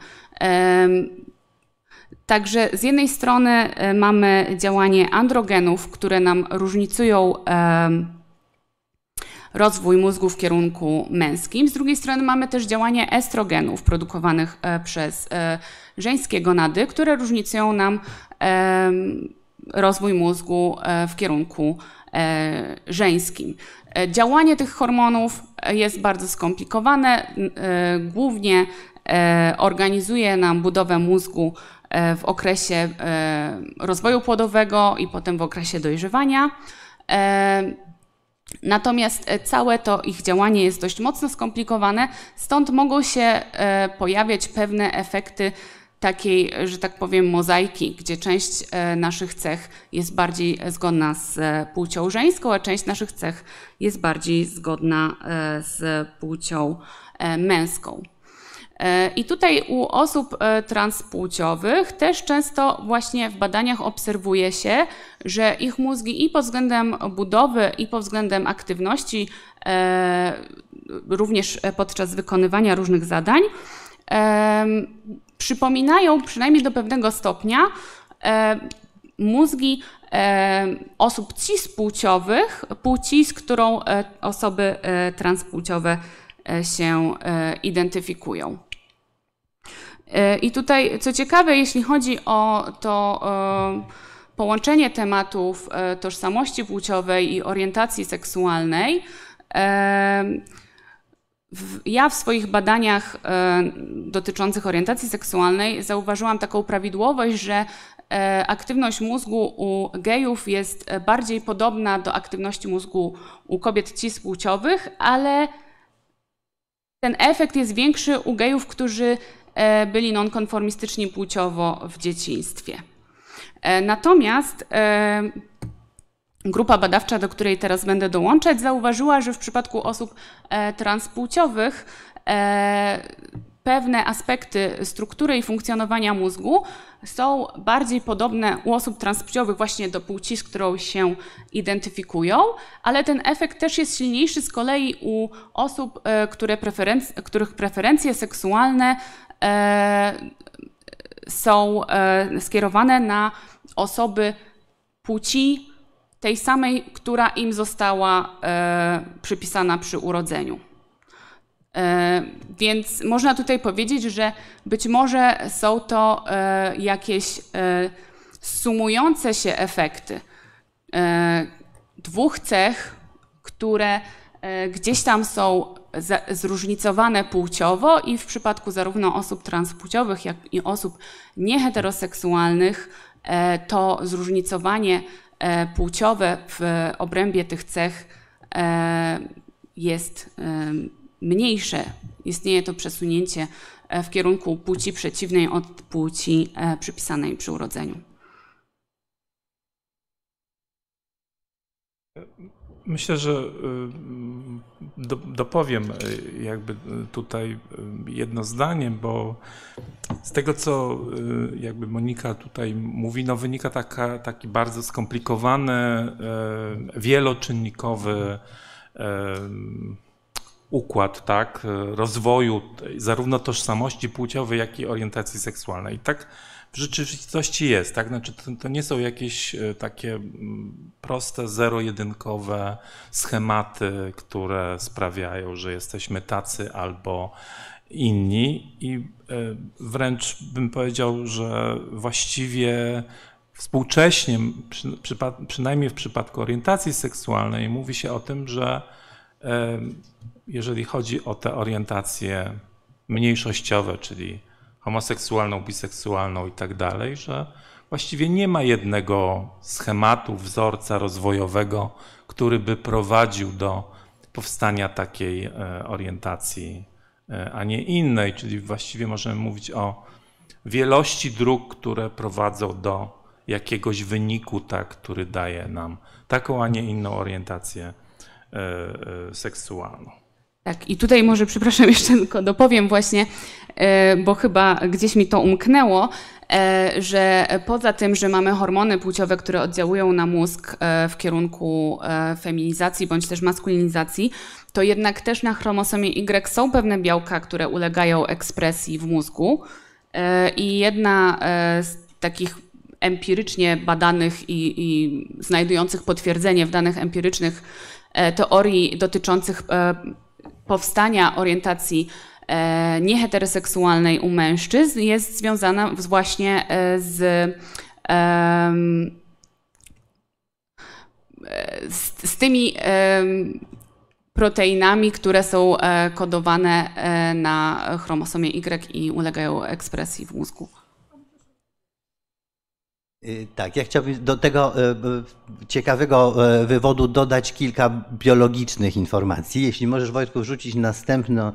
Także z jednej strony mamy działanie androgenów, które nam różnicują rozwój mózgu w kierunku męskim. Z drugiej strony mamy też działanie estrogenów produkowanych e, przez e, żeńskie gonady, które różnicują nam rozwój mózgu e, w kierunku żeńskim. Działanie tych hormonów jest bardzo skomplikowane. Głównie organizuje nam budowę mózgu w okresie rozwoju płodowego i potem w okresie dojrzewania. Natomiast e, całe to ich działanie jest dość mocno skomplikowane, stąd mogą się e, pojawiać pewne efekty takiej, że tak powiem, mozaiki, gdzie część e, naszych cech jest bardziej zgodna z płcią żeńską, a część naszych cech jest bardziej zgodna z płcią męską. E, I tutaj u osób e, transpłciowych też często właśnie w badaniach obserwuje się, że ich mózgi i pod względem budowy, i pod względem aktywności, e, również podczas wykonywania różnych zadań, przypominają przynajmniej do pewnego stopnia mózgi osób cispłciowych, płci, z którą osoby transpłciowe się identyfikują. E, I tutaj, co ciekawe, jeśli chodzi o to e, połączenie tematów e, tożsamości płciowej i orientacji seksualnej, ja w swoich badaniach dotyczących orientacji seksualnej zauważyłam taką prawidłowość, że aktywność mózgu u gejów jest bardziej podobna do aktywności mózgu u kobiet cispłciowych, ale ten efekt jest większy u gejów, którzy byli nonkonformistyczni płciowo w dzieciństwie. E, natomiast e, grupa badawcza, do której teraz będę dołączać, zauważyła, że w przypadku osób transpłciowych pewne aspekty struktury i funkcjonowania mózgu są bardziej podobne u osób transpłciowych właśnie do płci, z którą się identyfikują, ale ten efekt też jest silniejszy z kolei u osób, które których preferencje seksualne E, są e, skierowane na osoby płci tej samej, która im została e, przypisana przy urodzeniu. Więc można tutaj powiedzieć, że być może są to jakieś sumujące się efekty dwóch cech, które gdzieś tam są zróżnicowane płciowo i w przypadku zarówno osób transpłciowych, jak i osób nieheteroseksualnych e, to zróżnicowanie e, płciowe w obrębie tych cech e, jest mniejsze. Istnieje to przesunięcie w kierunku płci przeciwnej od płci przypisanej przy urodzeniu. Myślę, że y, do, dopowiem y, jakby tutaj y, jedno zdanie, bo z tego, co jakby Monika tutaj mówi, no wynika taka, taki bardzo skomplikowany, wieloczynnikowy układ tak, rozwoju zarówno tożsamości płciowej, jak i orientacji seksualnej. I tak w rzeczywistości jest, tak? Znaczy to, to, nie są jakieś e, takie mm, proste, zero-jedynkowe schematy, które sprawiają, że jesteśmy tacy albo inni i e, wręcz bym powiedział, że właściwie współcześnie, przy, przynajmniej w przypadku orientacji seksualnej, mówi się o tym, że jeżeli chodzi o te orientacje mniejszościowe, czyli homoseksualną, biseksualną i tak dalej, że właściwie nie ma jednego schematu, wzorca rozwojowego, który by prowadził do powstania takiej e, orientacji, e, a nie innej, czyli właściwie możemy mówić o wielości dróg, które prowadzą do jakiegoś wyniku, tak, który daje nam taką, a nie inną orientację e, seksualną. Tak, i tutaj może, przepraszam, *laughs* jeszcze tylko dopowiem właśnie, e, bo chyba gdzieś mi to umknęło, e, że poza tym, że mamy hormony płciowe, które oddziałują na mózg e, w kierunku feminizacji bądź też maskulinizacji, to jednak też na chromosomie Y są pewne białka, które ulegają ekspresji w mózgu. I jedna z takich empirycznie badanych i, i znajdujących potwierdzenie w danych empirycznych teorii dotyczących powstania orientacji e, nieheteroseksualnej u mężczyzn jest związana właśnie e, z, z, z tymi proteinami, które są e, kodowane na chromosomie Y i ulegają ekspresji w mózgu. Y, tak, ja chciałbym do tego y, y, ciekawego wywodu dodać kilka biologicznych informacji. Jeśli możesz, Wojtku, wrzucić następno.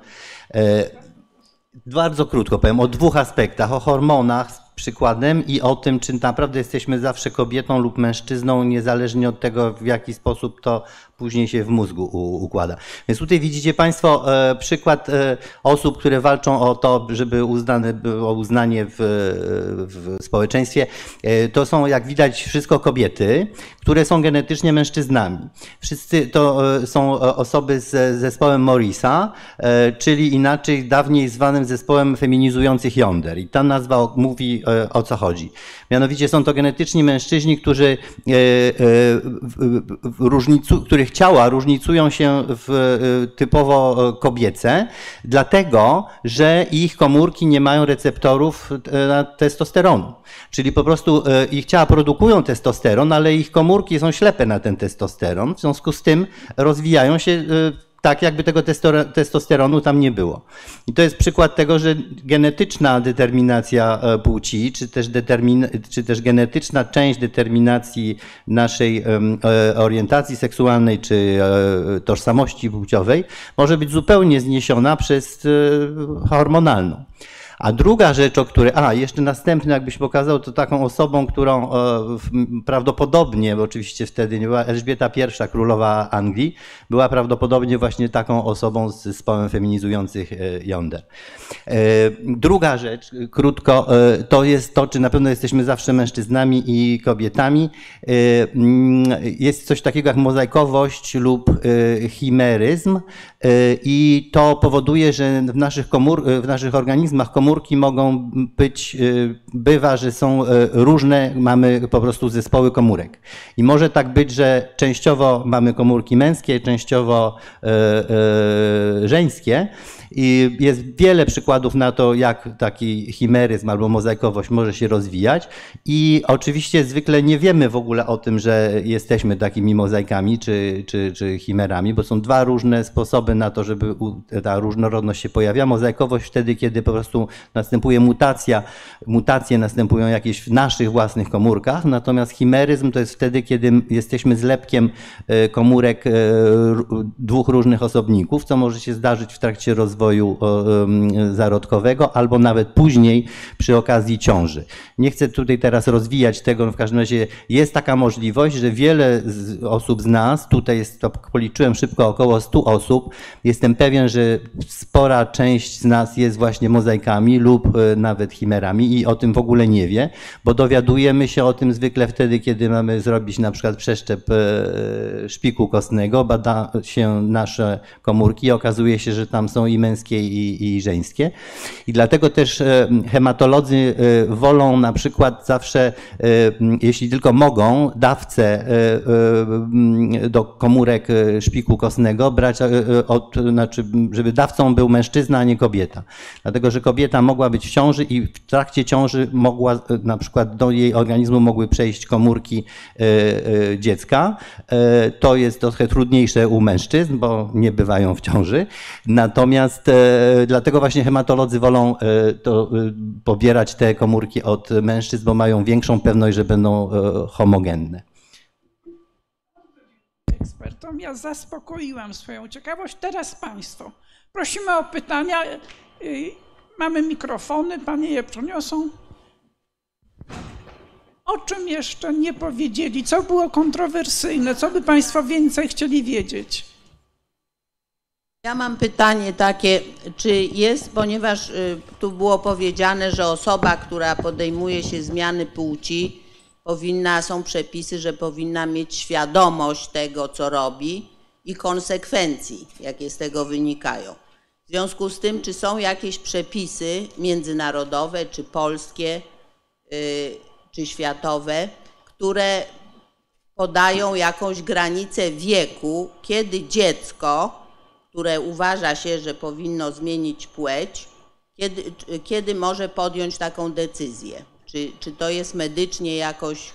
Bardzo krótko powiem o dwóch aspektach: o hormonach przykładem i o tym, czy naprawdę jesteśmy zawsze kobietą lub mężczyzną, niezależnie od tego, w jaki sposób to później się w mózgu układa. Więc tutaj widzicie Państwo e, przykład e, osób, które walczą o to, żeby uznane było uznanie w, w społeczeństwie. E, to są, jak widać, wszystko kobiety, które są genetycznie mężczyznami. Wszyscy to są osoby z zespołem Morisa, czyli inaczej dawniej zwanym zespołem feminizujących jąder. I ta nazwa mówi o co chodzi. Mianowicie są to genetyczni mężczyźni, którzy różnicu, których ciała różnicują się w y, typowo y, kobiece, dlatego że ich komórki nie mają receptorów y, na testosteronu. Czyli po prostu ich ciała produkują testosteron, ale ich komórki są ślepe na ten testosteron, w związku z tym rozwijają się tak jakby tego testosteronu tam nie było. I to jest przykład tego, że genetyczna determinacja e, płci, czy też, determin, czy też genetyczna część determinacji naszej e, orientacji seksualnej, czy e, tożsamości płciowej może być zupełnie zniesiona przez hormonalną. A druga rzecz, o której, a jeszcze następny jakbyś pokazał, to taką osobą, którą e, prawdopodobnie, bo oczywiście wtedy nie była Elżbieta I, królowa Anglii, była prawdopodobnie właśnie taką osobą z zespołem feminizujących e, jąder. E, druga rzecz, krótko, to jest to, czy na pewno jesteśmy zawsze mężczyznami i kobietami. Mm, jest coś takiego jak mozaikowość lub chimeryzm i to powoduje, że w naszych, komór, w naszych organizmach komórki komórki mogą być, y, bywa, że są y, różne, mamy po prostu zespoły komórek. I może tak być, że częściowo mamy komórki męskie, częściowo y, żeńskie. I jest wiele przykładów na to, jak taki chimeryzm albo mozaikowość może się rozwijać. I oczywiście zwykle nie wiemy w ogóle o tym, że jesteśmy takimi mozaikami czy, czy, czy chimerami, bo są dwa różne sposoby na to, żeby ta różnorodność się pojawia. Mozaikowość wtedy, kiedy po prostu następuje mutacja, mutacje następują jakieś w naszych własnych komórkach, natomiast chimeryzm to jest wtedy, kiedy jesteśmy zlepkiem e, komórek e, dwóch różnych osobników, co może się zdarzyć w trakcie rozwoju rozwoju zarodkowego, albo nawet później przy okazji ciąży. Nie chcę tutaj teraz rozwijać tego, w każdym razie jest taka możliwość, że wiele osób z nas, tutaj jest, to policzyłem szybko około 100 osób, jestem pewien, że spora część z nas jest właśnie mozaikami lub e, nawet chimerami i o tym w ogóle nie wie, bo dowiadujemy się o tym zwykle wtedy, kiedy mamy zrobić na przykład przeszczep e, szpiku kostnego, bada się nasze komórki i okazuje się, że tam są i męskie i, i żeńskie. I dlatego też e, hematolodzy e, wolą na przykład zawsze, e, jeśli tylko mogą, dawcę do komórek szpiku kostnego brać od, znaczy, żeby dawcą był mężczyzna, a nie kobieta. Dlatego, że kobieta mogła być w ciąży i w trakcie ciąży mogła, na przykład do jej organizmu mogły przejść komórki dziecka. To jest trochę trudniejsze u mężczyzn, bo nie bywają w ciąży. Natomiast e, dlatego właśnie hematolodzy wolą e, to, e, pobierać te komórki od mężczyzn, bo mają większą pewność, że będą homogenne. ekspertom. Ja zaspokoiłam swoją ciekawość. Teraz Państwo. Prosimy o pytania. Mamy mikrofony, Panie je przyniosą. O czym jeszcze nie powiedzieli? Co było kontrowersyjne? Co by Państwo więcej chcieli wiedzieć? Ja mam pytanie takie, czy jest, ponieważ y, tu było powiedziane, że osoba, która podejmuje się zmiany płci, powinna, są przepisy, że powinna mieć świadomość tego, co robi i konsekwencji, jakie z tego wynikają. W związku z tym, czy są jakieś przepisy międzynarodowe, czy polskie, y, czy światowe, które podają jakąś granicę wieku, kiedy dziecko, które uważa się, że powinno zmienić płeć, kiedy, kiedy może podjąć taką decyzję? Czy, czy to jest medycznie jakoś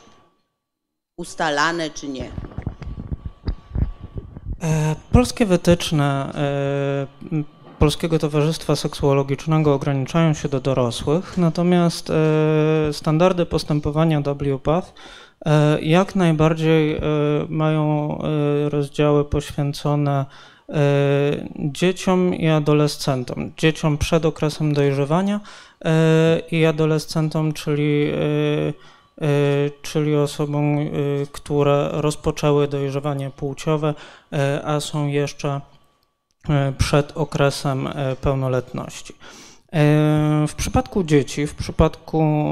ustalane, czy nie? E, Polskie wytyczne e, Polskiego Towarzystwa Seksuologicznego ograniczają się do dorosłych, natomiast e, standardy postępowania WPATH jak najbardziej mają rozdziały poświęcone dzieciom i adolescentom. Dzieciom przed okresem dojrzewania e, i adolescentom, czyli e, czyli osobom, które rozpoczęły dojrzewanie płciowe, a są jeszcze przed okresem pełnoletności. W przypadku dzieci, w przypadku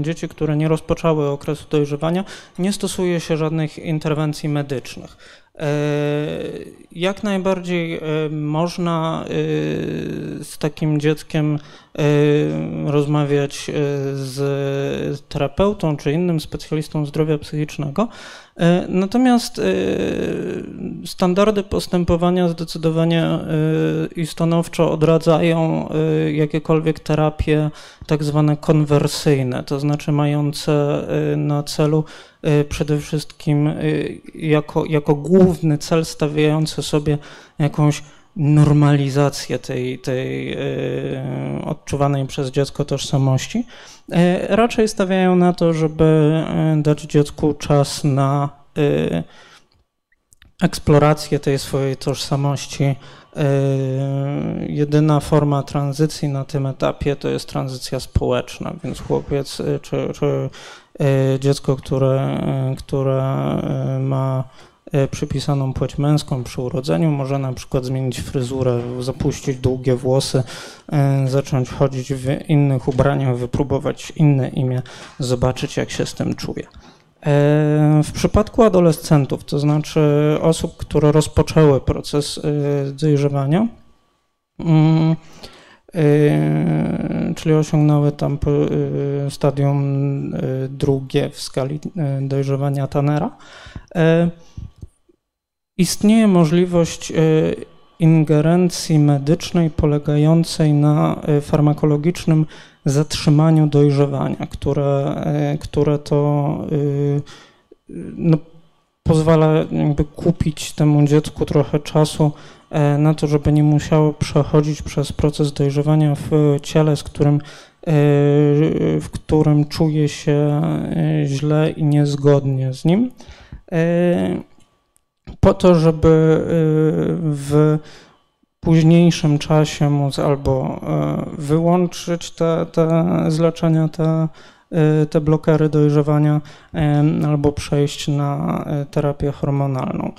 dzieci, które nie rozpoczęły okresu dojrzewania, nie stosuje się żadnych interwencji medycznych. Y, Jak najbardziej y, można y, z takim dzieckiem rozmawiać z terapeutą czy innym specjalistą zdrowia psychicznego. Natomiast standardy postępowania zdecydowanie i stanowczo odradzają jakiekolwiek terapie tak zwane konwersyjne, to znaczy mające na celu przede wszystkim y, jako, jako główny cel stawiający sobie jakąś normalizację tej, tej y, odczuwanej przez dziecko tożsamości. Raczej stawiają na to, żeby dać dziecku czas na eksplorację tej swojej tożsamości. Jedyna forma tranzycji na tym etapie to jest tranzycja społeczna, więc chłopiec czy, czy dziecko, które, y, które y, ma y, przypisaną płeć męską przy urodzeniu, może na przykład zmienić fryzurę, zapuścić długie włosy, y, zacząć chodzić w innych ubraniach, wypróbować inne imię, zobaczyć jak się z tym czuje. W przypadku adolescentów, to znaczy osób, które rozpoczęły proces y, dojrzewania, mm, y, czyli osiągnęły tam po- y, stadium y, drugie w skali dojrzewania Tannera, e, istnieje możliwość ingerencji medycznej polegającej na farmakologicznym zatrzymaniu dojrzewania, które, które to no, pozwala jakby kupić temu dziecku trochę czasu na to, żeby nie musiało przechodzić przez proces dojrzewania w ciele, z którym, e, w którym czuje się e, źle i niezgodnie z nim. E, Po to, żeby e, w późniejszym czasie móc albo e, wyłączyć te, te zleczenia, te, e, te blokery dojrzewania, em, albo przejść na e, terapię hormonalną.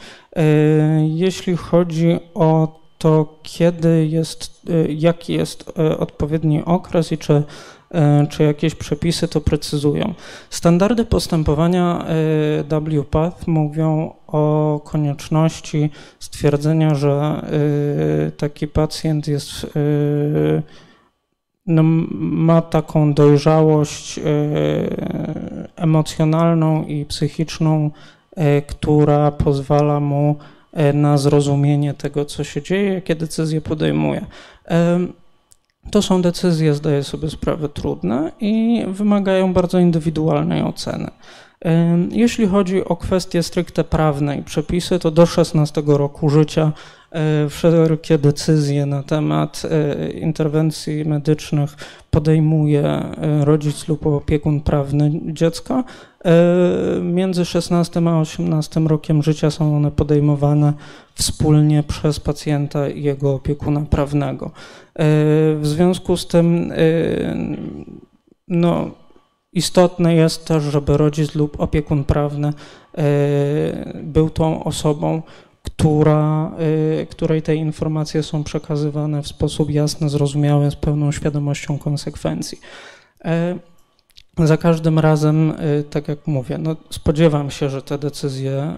Jeśli chodzi o to, kiedy jest, jaki jest odpowiedni okres i czy, czy jakieś przepisy to precyzują. Standardy postępowania WPATH mówią o konieczności stwierdzenia, że taki pacjent jest no, ma taką dojrzałość e, emocjonalną i psychiczną, e, która pozwala mu e, na zrozumienie tego, co się dzieje, jakie decyzje podejmuje. To są decyzje, zdaję sobie sprawę, trudne i wymagają bardzo indywidualnej oceny. Jeśli chodzi o kwestie stricte prawne i przepisy, to do 16 roku życia wszelkie decyzje na temat e, interwencji medycznych podejmuje e, rodzic lub opiekun prawny dziecka. Między 16 a 18 rokiem życia są one podejmowane wspólnie przez pacjenta i jego opiekuna prawnego. W związku z tym, no, Istotne jest też, żeby rodzic lub opiekun prawny e, był tą osobą, która, e, której te informacje są przekazywane w sposób jasny, zrozumiały, z pełną świadomością konsekwencji. E, za każdym razem, tak jak mówię, no spodziewam się, że te decyzje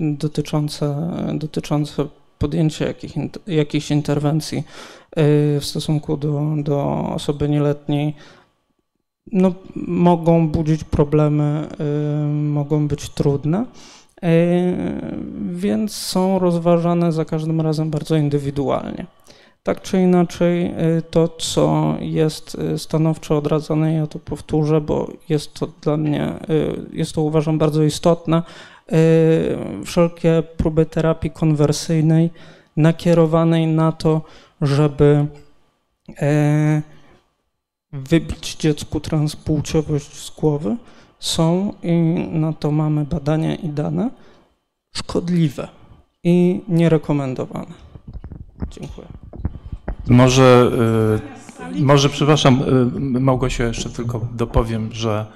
dotyczące, dotyczące podjęcia jakich, jakichś interwencji w stosunku do, do osoby nieletniej no, mogą budzić problemy, y, mogą być trudne, y, więc są rozważane za każdym razem bardzo indywidualnie. Tak czy inaczej, y, to co jest stanowczo odradzane, ja to powtórzę, bo jest to dla mnie, jest to uważam bardzo istotne, wszelkie próby terapii konwersyjnej nakierowanej na to, żeby wybić dziecku transpłciowość z głowy są, i na to mamy badania i dane, szkodliwe i nierekomendowane. Dziękuję. Może, y, może przepraszam, y, Małgosiu, jeszcze tylko dopowiem, że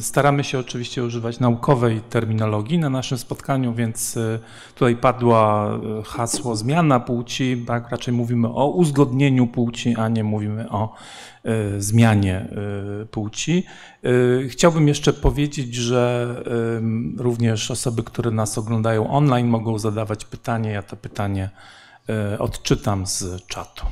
staramy się oczywiście używać naukowej terminologii na naszym spotkaniu, więc y, tutaj padła y, hasło zmiana płci, tak? raczej mówimy o uzgodnieniu płci, a nie mówimy o zmianie płci. Chciałbym jeszcze powiedzieć, że również osoby, które nas oglądają online mogą zadawać pytanie. Ja to pytanie odczytam z czatu.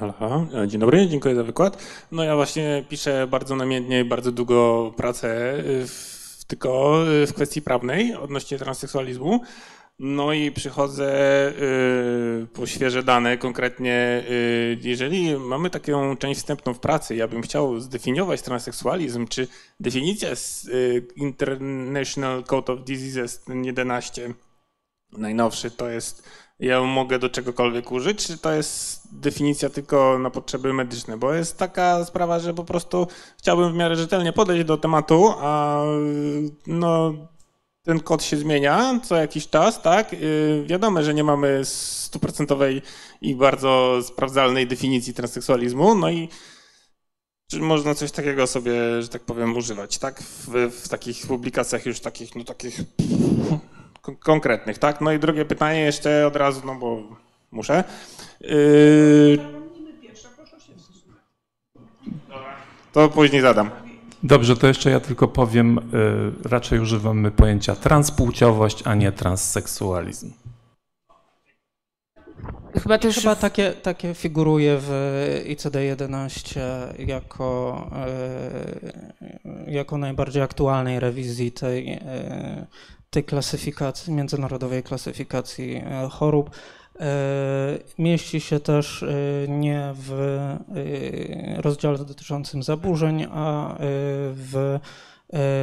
Halo, e, Dzień dobry, dziękuję za wykład. No ja właśnie piszę bardzo namiętnie bardzo długo pracę e, w, tylko w kwestii prawnej odnośnie transseksualizmu. No i przychodzę po świeże dane, konkretnie jeżeli mamy taką część wstępną w pracy, ja bym chciał zdefiniować transseksualizm, czy definicja z International Code of Diseases 11, najnowszy, to jest ja mogę do czegokolwiek użyć, czy to jest definicja tylko na potrzeby medyczne? Bo jest taka sprawa, że po prostu chciałbym w miarę rzetelnie podejść do tematu, a no, ten kod się zmienia co jakiś czas, tak? Y, wiadomo, że nie mamy stuprocentowej i bardzo sprawdzalnej definicji transseksualizmu, no i czy można coś takiego sobie, że tak powiem, używać, tak? W, w takich publikacjach już takich, no takich konkretnych, tak? No i drugie pytanie jeszcze od razu, no bo muszę. Yy... To później zadam. Dobrze, to jeszcze ja tylko powiem, yy, raczej używamy pojęcia transpłciowość, a nie transseksualizm. Chyba też Chyba takie, takie figuruje w ICD-11 jako, yy, jako najbardziej aktualnej rewizji tej tej klasyfikacji, międzynarodowej klasyfikacji e, chorób. E, mieści się też e, nie w rozdziale dotyczącym zaburzeń, a w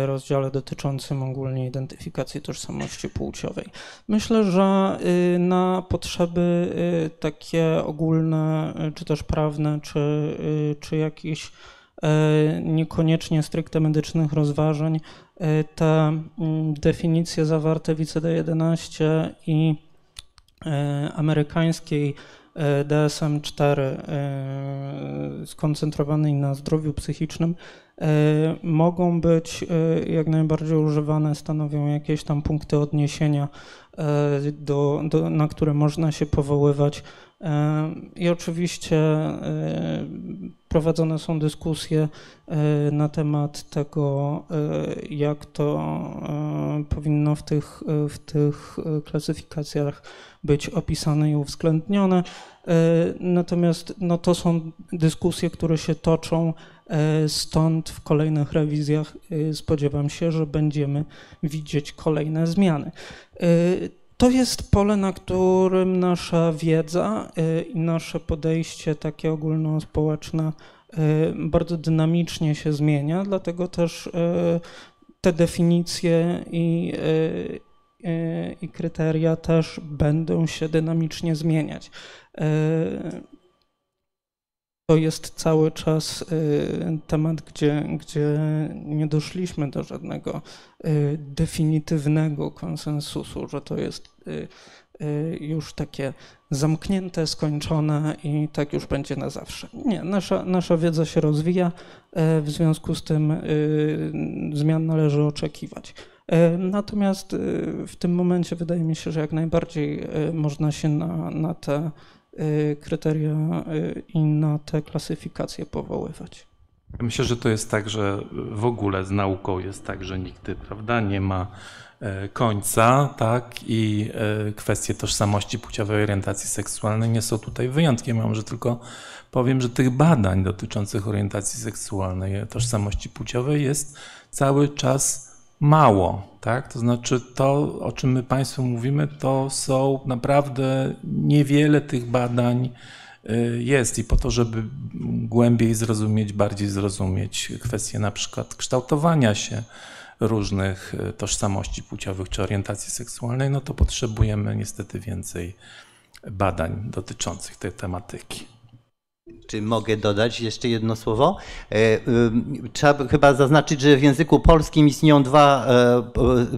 rozdziale dotyczącym ogólnie identyfikacji tożsamości płciowej. Myślę, że na potrzeby takie ogólne, czy też prawne, czy, czy jakieś niekoniecznie stricte medycznych rozważań, te mm, definicje zawarte w ICD-11 i e, amerykańskiej e, DSM-4 skoncentrowanej na zdrowiu psychicznym mogą być jak najbardziej używane, stanowią jakieś tam punkty odniesienia, do, do, na które można się powoływać. I oczywiście prowadzone są dyskusje e, na temat tego, e, jak to e, powinno w tych, w tych klasyfikacjach być opisane i uwzględnione. Natomiast no, to są dyskusje, które się toczą, stąd w kolejnych rewizjach spodziewam się, że będziemy widzieć kolejne zmiany. To jest pole, na którym nasza wiedza i nasze podejście takie ogólnospołeczne bardzo dynamicznie się zmienia, dlatego też te definicje i, i kryteria też będą się dynamicznie zmieniać. To jest cały czas y, temat, gdzie, gdzie nie doszliśmy do żadnego y, definitywnego konsensusu, że to jest y, już takie zamknięte, skończone i tak już będzie na zawsze. Nie, nasza, nasza wiedza się rozwija, w związku z tym zmian należy oczekiwać. Natomiast w tym momencie wydaje mi się, że jak najbardziej można się na, na te kryteria y, i na te klasyfikacje powoływać. Myślę, że to jest tak, że w ogóle z nauką jest tak, że nigdy prawda, nie ma e, końca, tak? I e, kwestie tożsamości płciowej, orientacji seksualnej nie są tutaj wyjątkiem. Ja może tylko powiem, że tych badań dotyczących orientacji seksualnej, tożsamości płciowej jest cały czas mało, tak? To znaczy to, o czym my Państwu mówimy, to są naprawdę niewiele tych badań y, jest i po to, żeby głębiej zrozumieć, bardziej zrozumieć kwestie na przykład kształtowania się różnych y, tożsamości płciowych czy orientacji seksualnej, no to potrzebujemy niestety więcej badań dotyczących tej tematyki. Czy mogę dodać jeszcze jedno słowo? E, trzeba chyba zaznaczyć, że w języku polskim istnieją dwa, e,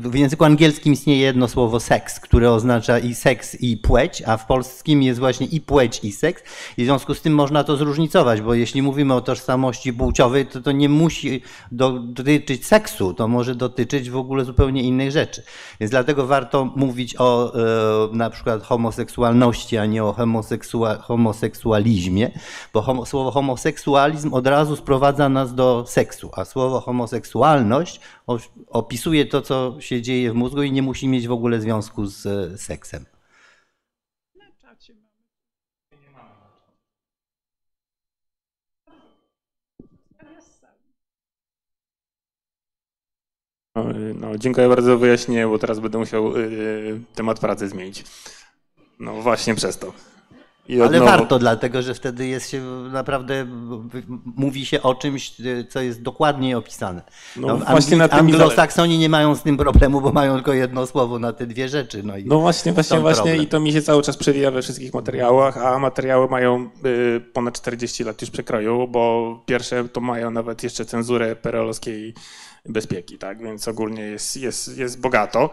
w języku angielskim istnieje jedno słowo seks, które oznacza i seks i płeć, a w polskim jest właśnie i płeć i seks. I w związku z tym można to zróżnicować, bo jeśli mówimy o tożsamości płciowej, to to nie musi dotyczyć seksu, to może dotyczyć w ogóle zupełnie innych rzeczy. Więc dlatego warto mówić o e, na przykład homoseksualności, a nie o homoseksualizmie bo homo, słowo homoseksualizm od razu sprowadza nas do seksu, a słowo homoseksualność opisuje to, co się dzieje w mózgu i nie musi mieć w ogóle związku z e, seksem. No, dziękuję bardzo za wyjaśnienie, bo teraz będę musiał y, temat pracy zmienić. No właśnie przez to. Ale warto, dlatego że wtedy jest się naprawdę, mówi się o czymś, co jest dokładnie opisane. No, no właśnie na tym Anglosaksoni nie mają z tym problemu, bo mają tylko jedno słowo na te dwie rzeczy. No, no właśnie, właśnie, właśnie i to mi się cały czas przewija we wszystkich materiałach, a materiały mają y, ponad 40 lat już przekroju, bo pierwsze to mają nawet jeszcze cenzurę perelowskiej bezpieki, tak, więc ogólnie jest, jest, jest bogato.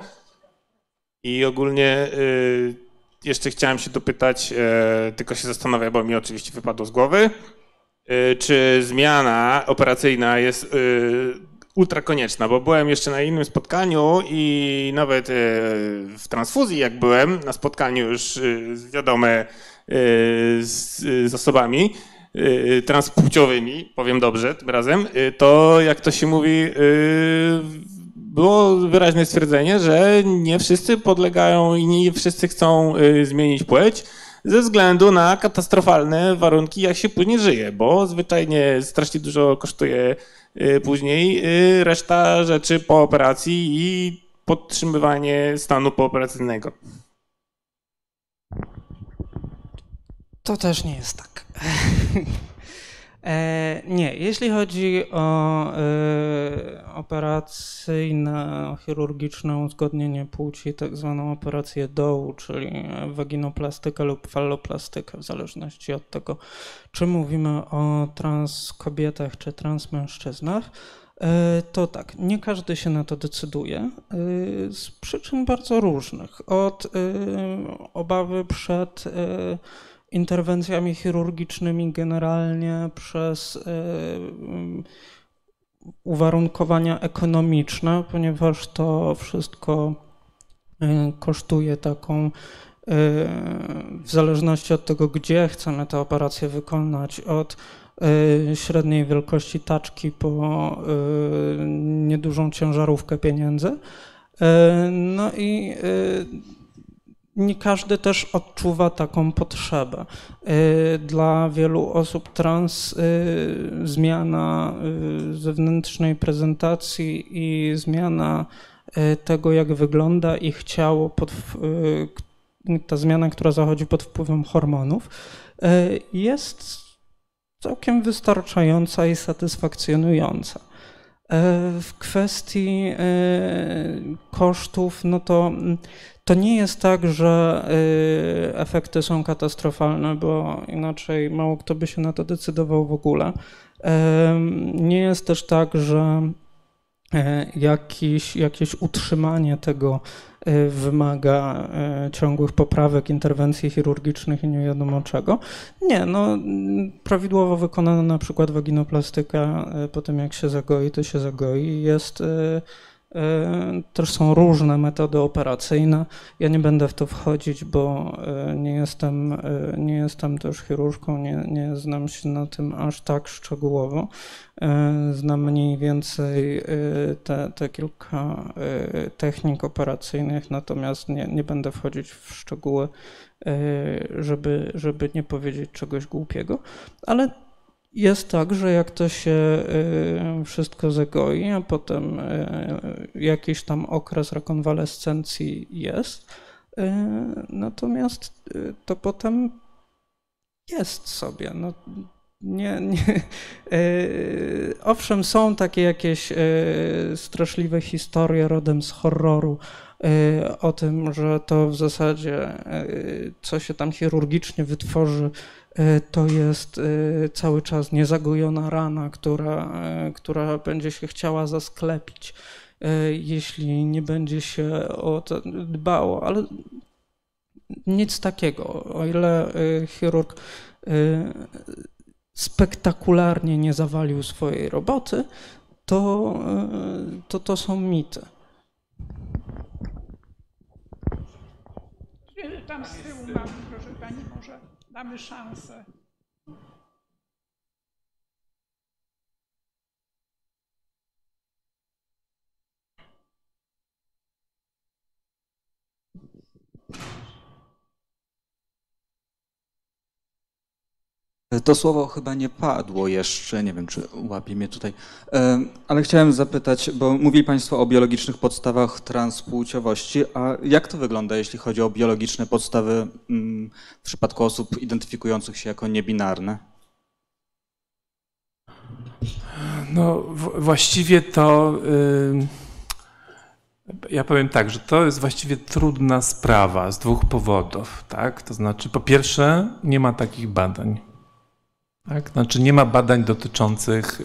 I ogólnie y, jeszcze chciałem się dopytać, e, tylko się zastanawiam, bo mi oczywiście wypadło z głowy, e, czy zmiana operacyjna jest e, ultra konieczna, bo byłem jeszcze na innym spotkaniu i nawet w transfuzji, jak byłem, na spotkaniu już wiadome z, z osobami transpłciowymi, powiem dobrze tym razem, to jak to się mówi, było wyraźne stwierdzenie, że nie wszyscy podlegają i nie wszyscy chcą y, zmienić płeć ze względu na katastrofalne warunki, jak się później żyje, bo zwyczajnie strasznie dużo kosztuje y, później y, reszta rzeczy po operacji i podtrzymywanie stanu pooperacyjnego. To też nie jest tak. *laughs* E, nie, jeśli chodzi o e, operacyjne, chirurgiczne uzgodnienie płci, tak zwaną operację dołu, czyli waginoplastykę lub falloplastykę, w zależności od tego, czy mówimy o trans kobietach czy trans mężczyznach, e, to tak, nie każdy się na to decyduje z przyczyn bardzo różnych. Od obawy przed interwencjami chirurgicznymi generalnie przez y, uwarunkowania ekonomiczne, ponieważ to wszystko y, kosztuje taką y, w zależności od tego, gdzie chcemy tę operację wykonać, od średniej wielkości taczki po niedużą ciężarówkę pieniędzy. No i nie każdy też odczuwa taką potrzebę. Y, dla wielu osób trans y, zmiana y, zewnętrznej prezentacji i zmiana tego, jak wygląda ich ciało, pod, ta zmiana, która zachodzi pod wpływem hormonów, jest całkiem wystarczająca i satysfakcjonująca. W kwestii kosztów, no to to nie jest tak, że efekty są katastrofalne, bo inaczej mało kto by się na to decydował w ogóle. Nie jest też tak, że e, jakieś utrzymanie tego e, wymaga e, ciągłych poprawek, interwencji chirurgicznych i nie wiadomo czego. Nie, no prawidłowo wykonana na przykład waginoplastyka po tym jak się zagoi, to się zagoi jest też są różne metody operacyjne. Ja nie będę w to wchodzić, bo e, nie jestem, e, nie jestem też chirurżką, nie, nie znam się na tym aż tak szczegółowo. Znam mniej więcej te, te kilka technik operacyjnych, natomiast nie, nie będę wchodzić w szczegóły, żeby, żeby nie powiedzieć czegoś głupiego, ale jest tak, że jak to się y, wszystko zagoi, a potem y, jakiś tam okres rekonwalescencji jest, y, natomiast to potem jest sobie. No, nie, nie. Owszem, są takie jakieś straszliwe historie rodem z horroru o tym, że to w zasadzie co się tam chirurgicznie wytworzy to jest e, cały czas niezagojona rana, która, e, która będzie się chciała zasklepić, jeśli nie będzie się o to dbało, ale nic takiego. O ile chirurg spektakularnie nie zawalił swojej roboty, to to, to są mity. Tam z tyłu mam, proszę pani, może mamy szansę. To słowo chyba nie padło jeszcze, nie wiem czy łapie mnie tutaj, ale chciałem zapytać, bo mówili Państwo o biologicznych podstawach transpłciowości, a jak to wygląda, jeśli chodzi o biologiczne podstawy mm, w przypadku osób identyfikujących się jako niebinarne? No właściwie to... Ja powiem tak, że to jest właściwie trudna sprawa z dwóch powodów. Tak? To znaczy, po pierwsze, nie ma takich badań. Tak? Znaczy nie ma badań dotyczących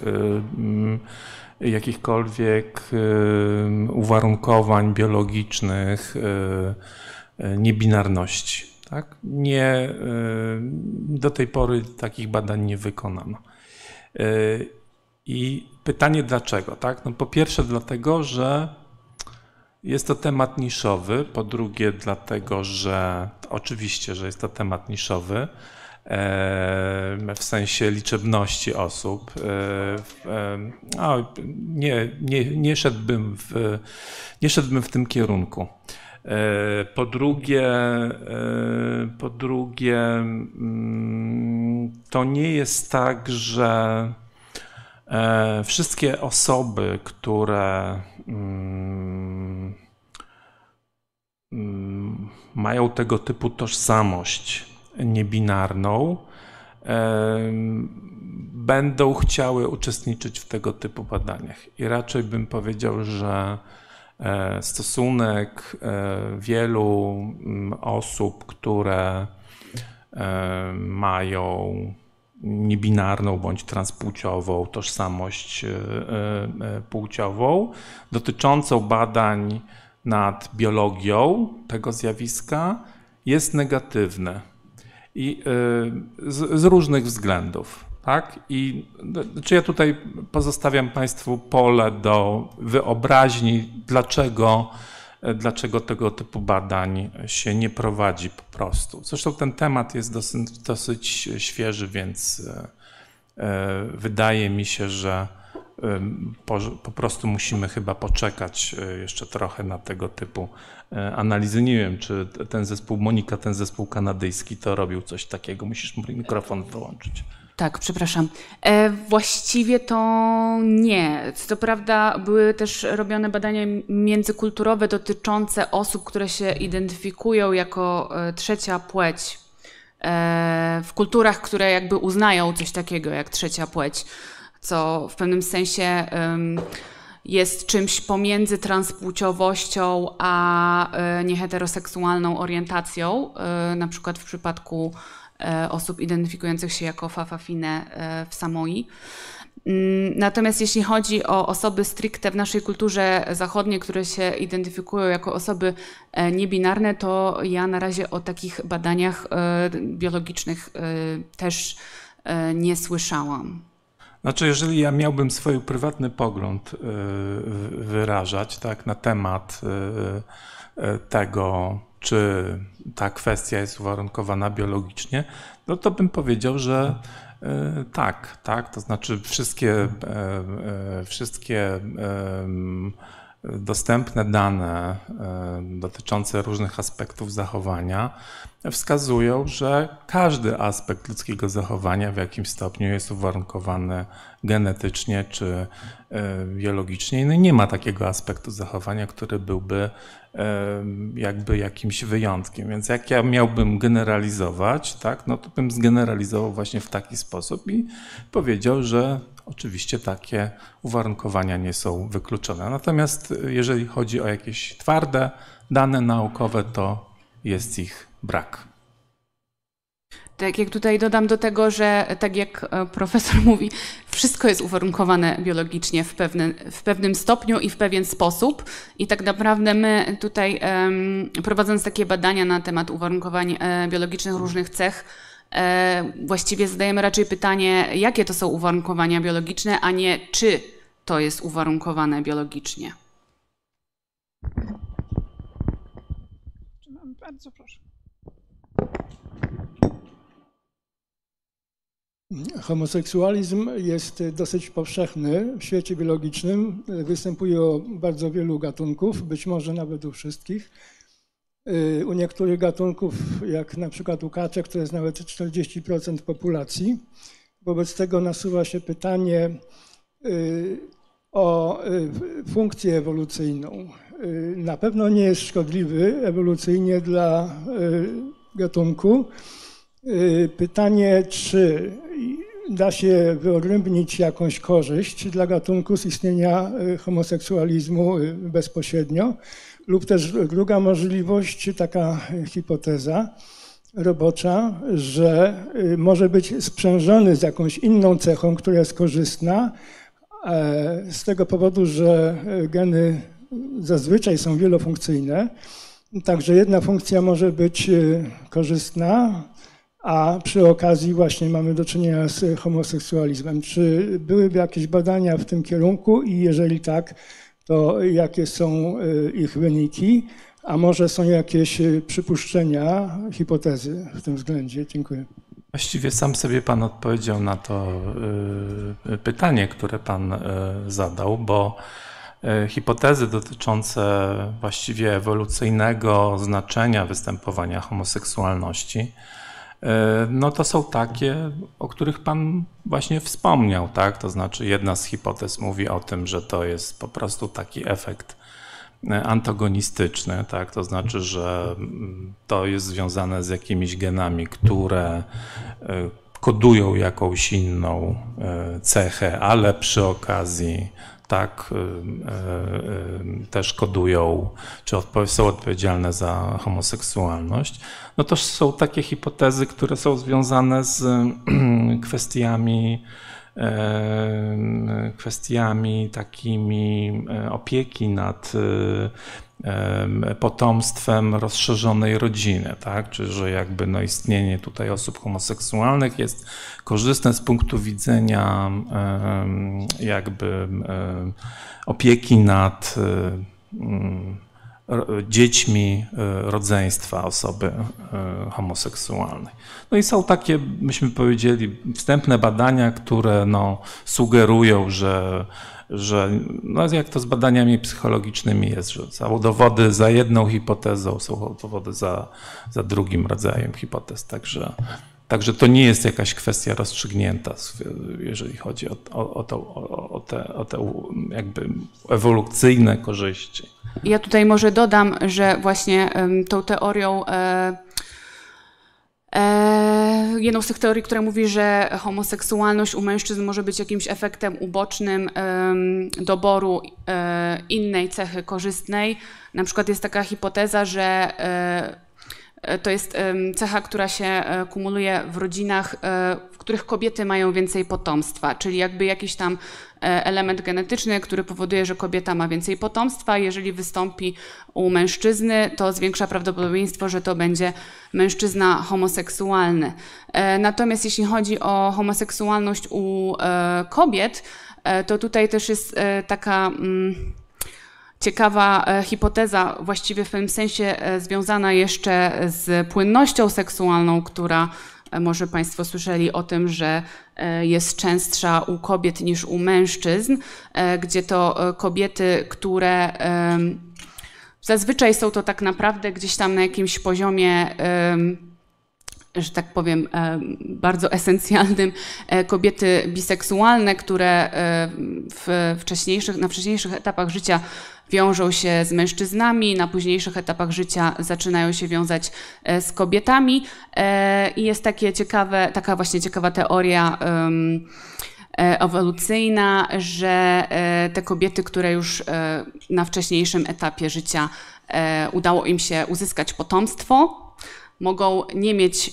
y, jakichkolwiek y, uwarunkowań biologicznych y, niebinarności. Tak? Nie, do tej pory takich badań nie wykonano. I pytanie dlaczego? Tak? No po pierwsze dlatego, że jest to temat niszowy, po drugie dlatego, że oczywiście, że jest to temat niszowy, w sensie liczebności osób. No, nie, nie, nie, szedłbym w, nie szedłbym w tym kierunku. E, po drugie, e, po drugie, mm, to nie jest tak, że wszystkie osoby, które mm, mm, mają tego typu tożsamość, niebinarną, będą chciały uczestniczyć w tego typu badaniach. I raczej bym powiedział, że e, stosunek e, wielu osób, które e, mają niebinarną bądź transpłciową tożsamość płciową, dotyczącą badań nad biologią tego zjawiska, jest negatywne i y, z, z różnych względów. Tak? I czy ja tutaj pozostawiam Państwu pole do wyobraźni, dlaczego, dlaczego tego typu badań się nie prowadzi po prostu. Zresztą ten temat jest dosyć, dosyć świeży, więc y, y, wydaje mi się, że po, po, prostu musimy chyba poczekać jeszcze trochę na tego typu E, analizy. Nie wiem, czy ten zespół Monika, ten zespół kanadyjski to robił coś takiego. Musisz mikrofon wyłączyć. Tak, przepraszam. E, właściwie to nie. Co prawda były też robione badania międzykulturowe dotyczące osób, które się identyfikują jako e, trzecia płeć e, w kulturach, które jakby uznają coś takiego jak trzecia płeć, co w pewnym sensie jest czymś pomiędzy transpłciowością a e, nieheteroseksualną orientacją, e, na przykład w przypadku e, osób identyfikujących się jako fafafine w Samoi. Mm, natomiast jeśli chodzi o osoby stricte w naszej kulturze zachodniej, które się identyfikują jako osoby niebinarne, to ja na razie o takich badaniach biologicznych też nie słyszałam. Znaczy, jeżeli ja miałbym swój prywatny pogląd y, wyrażać tak, na temat y, y, tego, czy ta kwestia jest uwarunkowana biologicznie, no to bym powiedział, że tak, tak, to znaczy wszystkie, wszystkie dostępne dane dotyczące różnych aspektów zachowania wskazują, że każdy aspekt ludzkiego zachowania w jakimś stopniu jest uwarunkowany genetycznie czy e, biologicznie. No nie ma takiego aspektu zachowania, który byłby e, jakby jakimś wyjątkiem. Więc jak ja miałbym generalizować, tak, no to bym zgeneralizował właśnie w taki sposób i powiedział, że oczywiście takie uwarunkowania nie są wykluczone. Natomiast jeżeli chodzi o jakieś twarde dane naukowe, to jest ich brak. Tak jak tutaj dodam do tego, że tak jak e, profesor *laughs* mówi, wszystko jest uwarunkowane biologicznie w, pewnym w pewnym stopniu i w pewien sposób. I tak naprawdę my tutaj prowadząc takie badania na temat uwarunkowań e, biologicznych różnych cech, właściwie zadajemy raczej pytanie, jakie to są uwarunkowania biologiczne, a nie czy to jest uwarunkowane biologicznie. Bardzo proszę. Homoseksualizm jest dosyć powszechny w świecie biologicznym. Występuje u bardzo wielu gatunków, być może nawet u wszystkich. U niektórych gatunków, jak na przykład u kaczek, to jest nawet 40% populacji. Wobec tego nasuwa się pytanie y, o y, funkcję ewolucyjną. Y, na pewno nie jest szkodliwy ewolucyjnie dla gatunku. Pytanie, czy da się wyodrębnić jakąś korzyść dla gatunku z istnienia homoseksualizmu bezpośrednio, lub też druga możliwość, taka hipoteza robocza, że może być sprzężony z jakąś inną cechą, która jest korzystna, E, z tego powodu, że geny zazwyczaj są wielofunkcyjne, także jedna funkcja może być e, korzystna, a przy okazji właśnie mamy do czynienia z homoseksualizmem. Czy byłyby jakieś badania w tym kierunku i jeżeli tak, to jakie są e, ich wyniki? A może są jakieś przypuszczenia, hipotezy w tym względzie? Dziękuję. Właściwie sam sobie Pan odpowiedział na to y, pytanie, które Pan y, zadał, bo y, hipotezy dotyczące właściwie ewolucyjnego znaczenia występowania homoseksualności, no to są takie, o których Pan właśnie wspomniał, tak? To znaczy jedna z hipotez mówi o tym, że to jest po prostu taki efekt antagonistyczny, tak? to znaczy, że mm, to jest związane z jakimiś genami, które e, kodują jakąś inną e, cechę, ale przy okazji tak e, też kodują, czy są odpowiedzialne za homoseksualność, no to są takie hipotezy, które są związane z *clears throat* kwestiami kwestiami takimi e, opieki nad e, potomstwem rozszerzonej rodziny, tak? Czy że jakby no istnienie tutaj osób homoseksualnych jest korzystne z punktu widzenia jakby opieki nad dziećmi e, rodzeństwa osoby e, homoseksualnej. No i są takie, myśmy powiedzieli, wstępne badania, które no, sugerują, że, że no jak to z badaniami psychologicznymi jest, że są dowody za jedną hipotezą, są dowody za, za drugim rodzajem hipotez. Także Także to nie jest jakaś kwestia rozstrzygnięta, jeżeli chodzi o, o, o, to, o, te, o te jakby ewolucyjne korzyści. Ja tutaj może dodam, że właśnie tą teorią e, e, jedną z tych teorii, która mówi, że homoseksualność u mężczyzn może być jakimś efektem ubocznym doboru e, innej cechy korzystnej. Na przykład jest taka hipoteza, że E, to jest cecha, która się e, kumuluje w rodzinach, e, w których kobiety mają więcej potomstwa, czyli jakby jakiś tam element genetyczny, który powoduje, że kobieta ma więcej potomstwa. Jeżeli wystąpi u mężczyzny, to zwiększa prawdopodobieństwo, że to będzie mężczyzna homoseksualny. Natomiast jeśli chodzi o homoseksualność u kobiet, to tutaj też jest taka mm, ciekawa e, hipoteza, właściwie w pewnym sensie e, związana jeszcze z płynnością seksualną, która e, może Państwo słyszeli o tym, że jest częstsza u kobiet niż u mężczyzn, gdzie to kobiety, które zazwyczaj są to tak naprawdę gdzieś tam na jakimś poziomie że tak powiem, bardzo esencjalnym kobiety biseksualne, które w wcześniejszych, na wcześniejszych etapach życia wiążą się z mężczyznami, na późniejszych etapach życia zaczynają się wiązać e, z kobietami. E, i jest takie ciekawe, taka właśnie ciekawa teoria e, ewolucyjna, że te kobiety, które już na wcześniejszym etapie życia udało im się uzyskać potomstwo, mogą nie mieć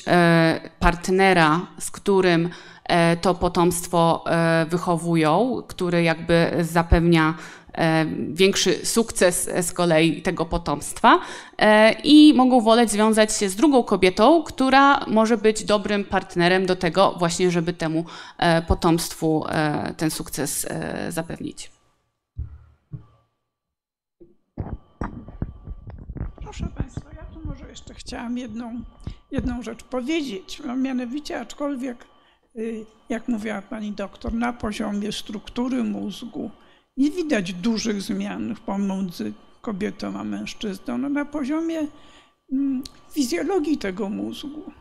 partnera, z którym to potomstwo wychowują, który jakby zapewnia większy sukces z kolei tego potomstwa e, i mogą woleć związać się z drugą kobietą, która może być dobrym partnerem do tego właśnie, żeby temu e, potomstwu ten sukces zapewnić. Proszę Państwa, ja tu może jeszcze chciałam jedną, jedną rzecz powiedzieć, no, mianowicie aczkolwiek, y, jak mówiła Pani doktor, na poziomie struktury mózgu, nie widać dużych zmian pomiędzy kobietą a mężczyzną. No na poziomie mm, fizjologii tego mózgu.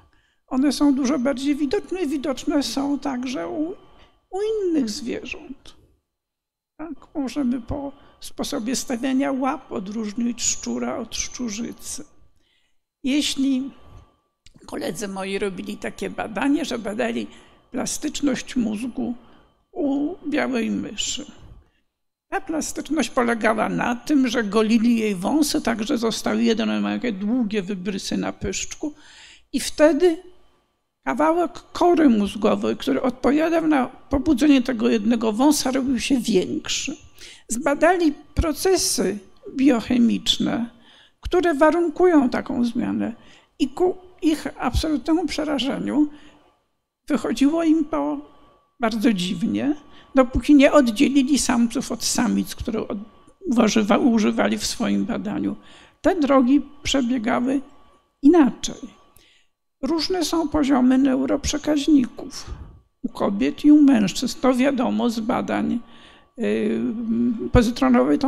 One są dużo bardziej widoczne. Widoczne są także u, u innych zwierząt. Tak? Możemy po sposobie stawiania łap odróżnić szczura od szczurzycy. Jeśli koledzy moi robili takie badanie, że badali plastyczność mózgu u białej myszy ta plastyczność polegała na tym, że golili jej wąsy, tak że zostały jeden długie wybrysy na pyszczku. I wtedy kawałek kory mózgowej, który odpowiadał na pobudzenie tego jednego wąsa, robił się większy. Zbadali procesy biochemiczne, które warunkują taką zmianę. I ku ich absolutnemu przerażeniu wychodziło im to bardzo dziwnie, dopóki nie oddzielili samców od samic, które używali w swoim badaniu. Te drogi przebiegały inaczej. Różne są poziomy neuroprzekaźników u kobiet i u mężczyzn. To wiadomo z badań y, pozytronowej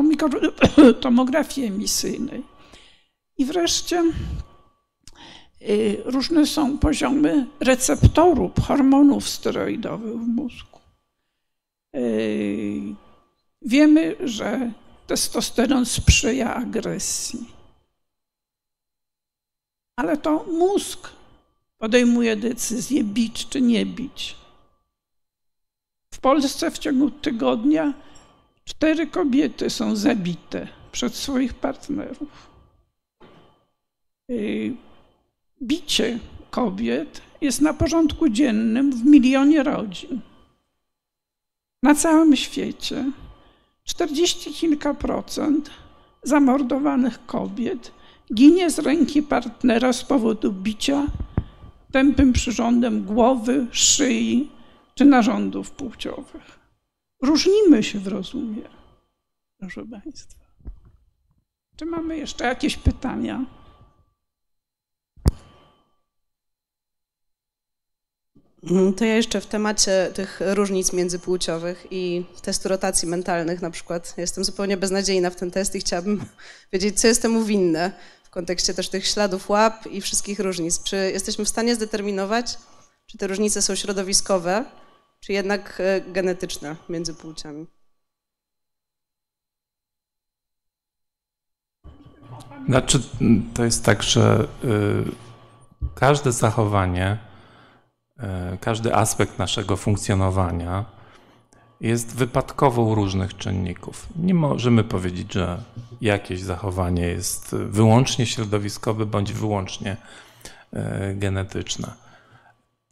*coughs* tomografii emisyjnej. I wreszcie y, różne są poziomy receptorów hormonów steroidowych w mózgu. Yy, wiemy, że testosteron sprzyja agresji. Ale to mózg podejmuje decyzję bić czy nie bić. W Polsce w ciągu tygodnia cztery kobiety są zabite przez swoich partnerów. Yy, bicie kobiet jest na porządku dziennym w milionie rodzin na całym świecie 40 kilka procent zamordowanych kobiet ginie z ręki partnera z powodu bicia tępym przyrządem głowy, szyi czy narządów płciowych. Różnimy się w rozumie, proszę Państwa. Czy mamy jeszcze jakieś pytania? To ja jeszcze w temacie tych różnic międzypłciowych i testu rotacji mentalnych na przykład. Jestem zupełnie beznadziejna w ten test i chciałabym *laughs* wiedzieć, co jest temu winne w kontekście też tych śladów łap i wszystkich różnic. Czy jesteśmy w stanie zdeterminować, Czy te różnice są środowiskowe, czy jednak e, genetyczne między płciami? Znaczy, to jest tak, że y, każde zachowanie, każdy aspekt naszego funkcjonowania jest wypadkową różnych czynników. Nie możemy powiedzieć, że jakieś zachowanie jest wyłącznie środowiskowe bądź wyłącznie y, genetyczne.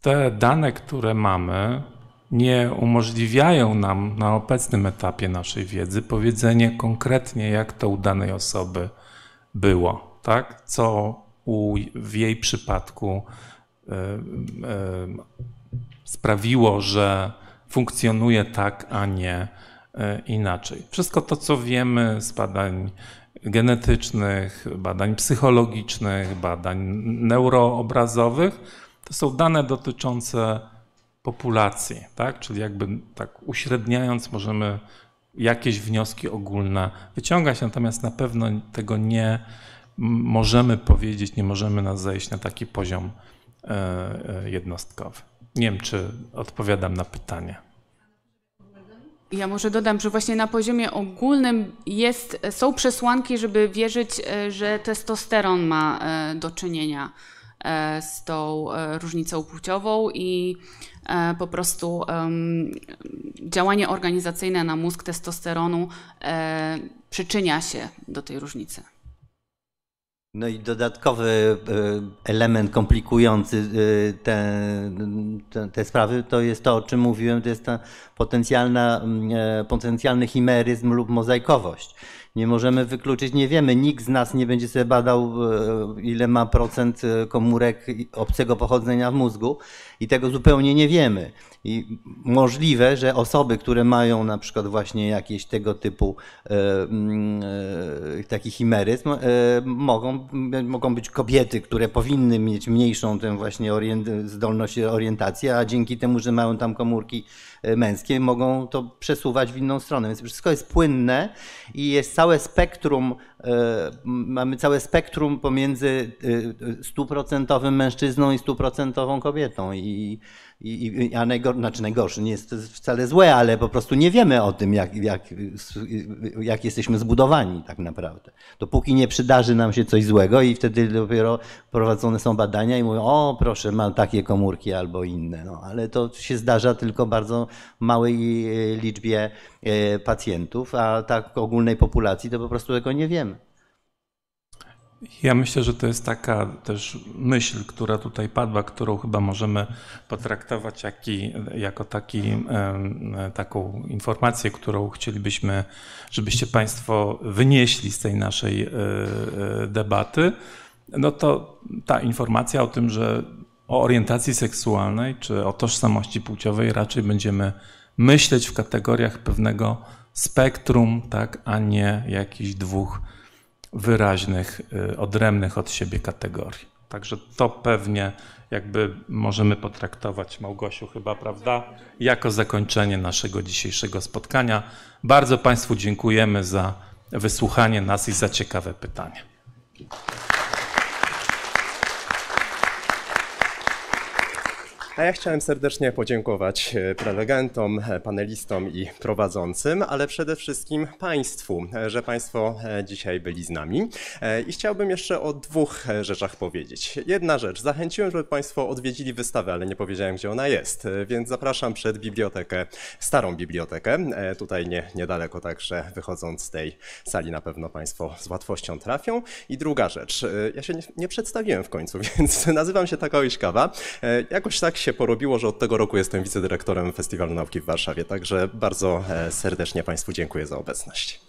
Te dane, które mamy, nie umożliwiają nam na obecnym etapie naszej wiedzy powiedzenie konkretnie, jak to u danej osoby było, tak? Co u, w jej przypadku sprawiło, że funkcjonuje tak, a nie y, inaczej. Wszystko to, co wiemy z badań genetycznych, badań psychologicznych, badań neuroobrazowych, to są dane dotyczące populacji, tak? Czyli jakby tak uśredniając możemy jakieś wnioski ogólne wyciągać, natomiast na pewno tego nie możemy powiedzieć, nie możemy nas zejść na taki poziom e, e, jednostkowy. Nie wiem, czy odpowiadam na pytanie. Ja może dodam, że właśnie na poziomie ogólnym jest, są przesłanki, żeby wierzyć, e, że testosteron ma do czynienia z tą różnicą płciową i E, po prostu działanie organizacyjne na mózg testosteronu e, przyczynia się do tej różnicy. No i dodatkowy e, element komplikujący te, te, te, sprawy to jest to, o czym mówiłem, to jest ta potencjalna, potencjalny chimeryzm lub mozaikowość nie możemy wykluczyć, nie wiemy, nikt z nas nie będzie sobie badał, e, ile ma procent e, komórek obcego pochodzenia w mózgu i tego zupełnie nie wiemy. I możliwe, że osoby, które mają na przykład właśnie jakieś tego typu e, e, taki chimeryzm, e, mogą, mogą być kobiety, które powinny mieć mniejszą tę właśnie orient, zdolność orientacji, a dzięki temu, że mają tam komórki e, męskie, mogą to przesuwać w inną stronę. Więc wszystko jest płynne i jest całe spektrum, mamy całe spektrum pomiędzy stuprocentowym mężczyzną i stuprocentową kobietą. I, i, a najgor, znaczy najgorsze, nie jest to wcale złe, ale po prostu nie wiemy o tym, jak, jak, jak jesteśmy zbudowani tak naprawdę. Dopóki nie przydarzy nam się coś złego i wtedy dopiero prowadzone są badania i mówią, o proszę, mam takie komórki albo inne. No, ale to się zdarza tylko bardzo małej e, liczbie e, pacjentów, a tak ogólnej populacji to po prostu tego nie wiemy. Ja myślę, że to jest taka też myśl, która tutaj padła, którą chyba możemy potraktować jaki, jako taki, taką informację, którą chcielibyśmy, żebyście Państwo wynieśli z tej naszej e, e, debaty. No to ta informacja o tym, że o orientacji seksualnej czy o tożsamości płciowej raczej będziemy myśleć w kategoriach pewnego spektrum, tak, a nie jakichś dwóch wyraźnych, y, odrębnych od siebie kategorii. Także to pewnie jakby możemy potraktować, Małgosiu chyba, prawda, jako zakończenie naszego dzisiejszego spotkania. Bardzo Państwu dziękujemy za wysłuchanie nas i za ciekawe pytania. A ja chciałem serdecznie podziękować e, prelegentom, e, panelistom i prowadzącym, ale przede wszystkim Państwu, e, że Państwo dzisiaj byli z nami. I chciałbym jeszcze o dwóch rzeczach powiedzieć. Jedna rzecz, zachęciłem, żeby Państwo odwiedzili wystawę, ale nie powiedziałem, gdzie ona jest, więc zapraszam przed bibliotekę, starą bibliotekę, tutaj nie, niedaleko, także wychodząc z tej sali na pewno Państwo z łatwością trafią. I druga rzecz, ja się nie, nie przedstawiłem w końcu, *laughs* więc nazywam się Taka Kawa. Jakoś tak porobiło, że od tego roku jestem wicedyrektorem Festiwalu Nauki w Warszawie. Także bardzo e, serdecznie Państwu dziękuję za obecność.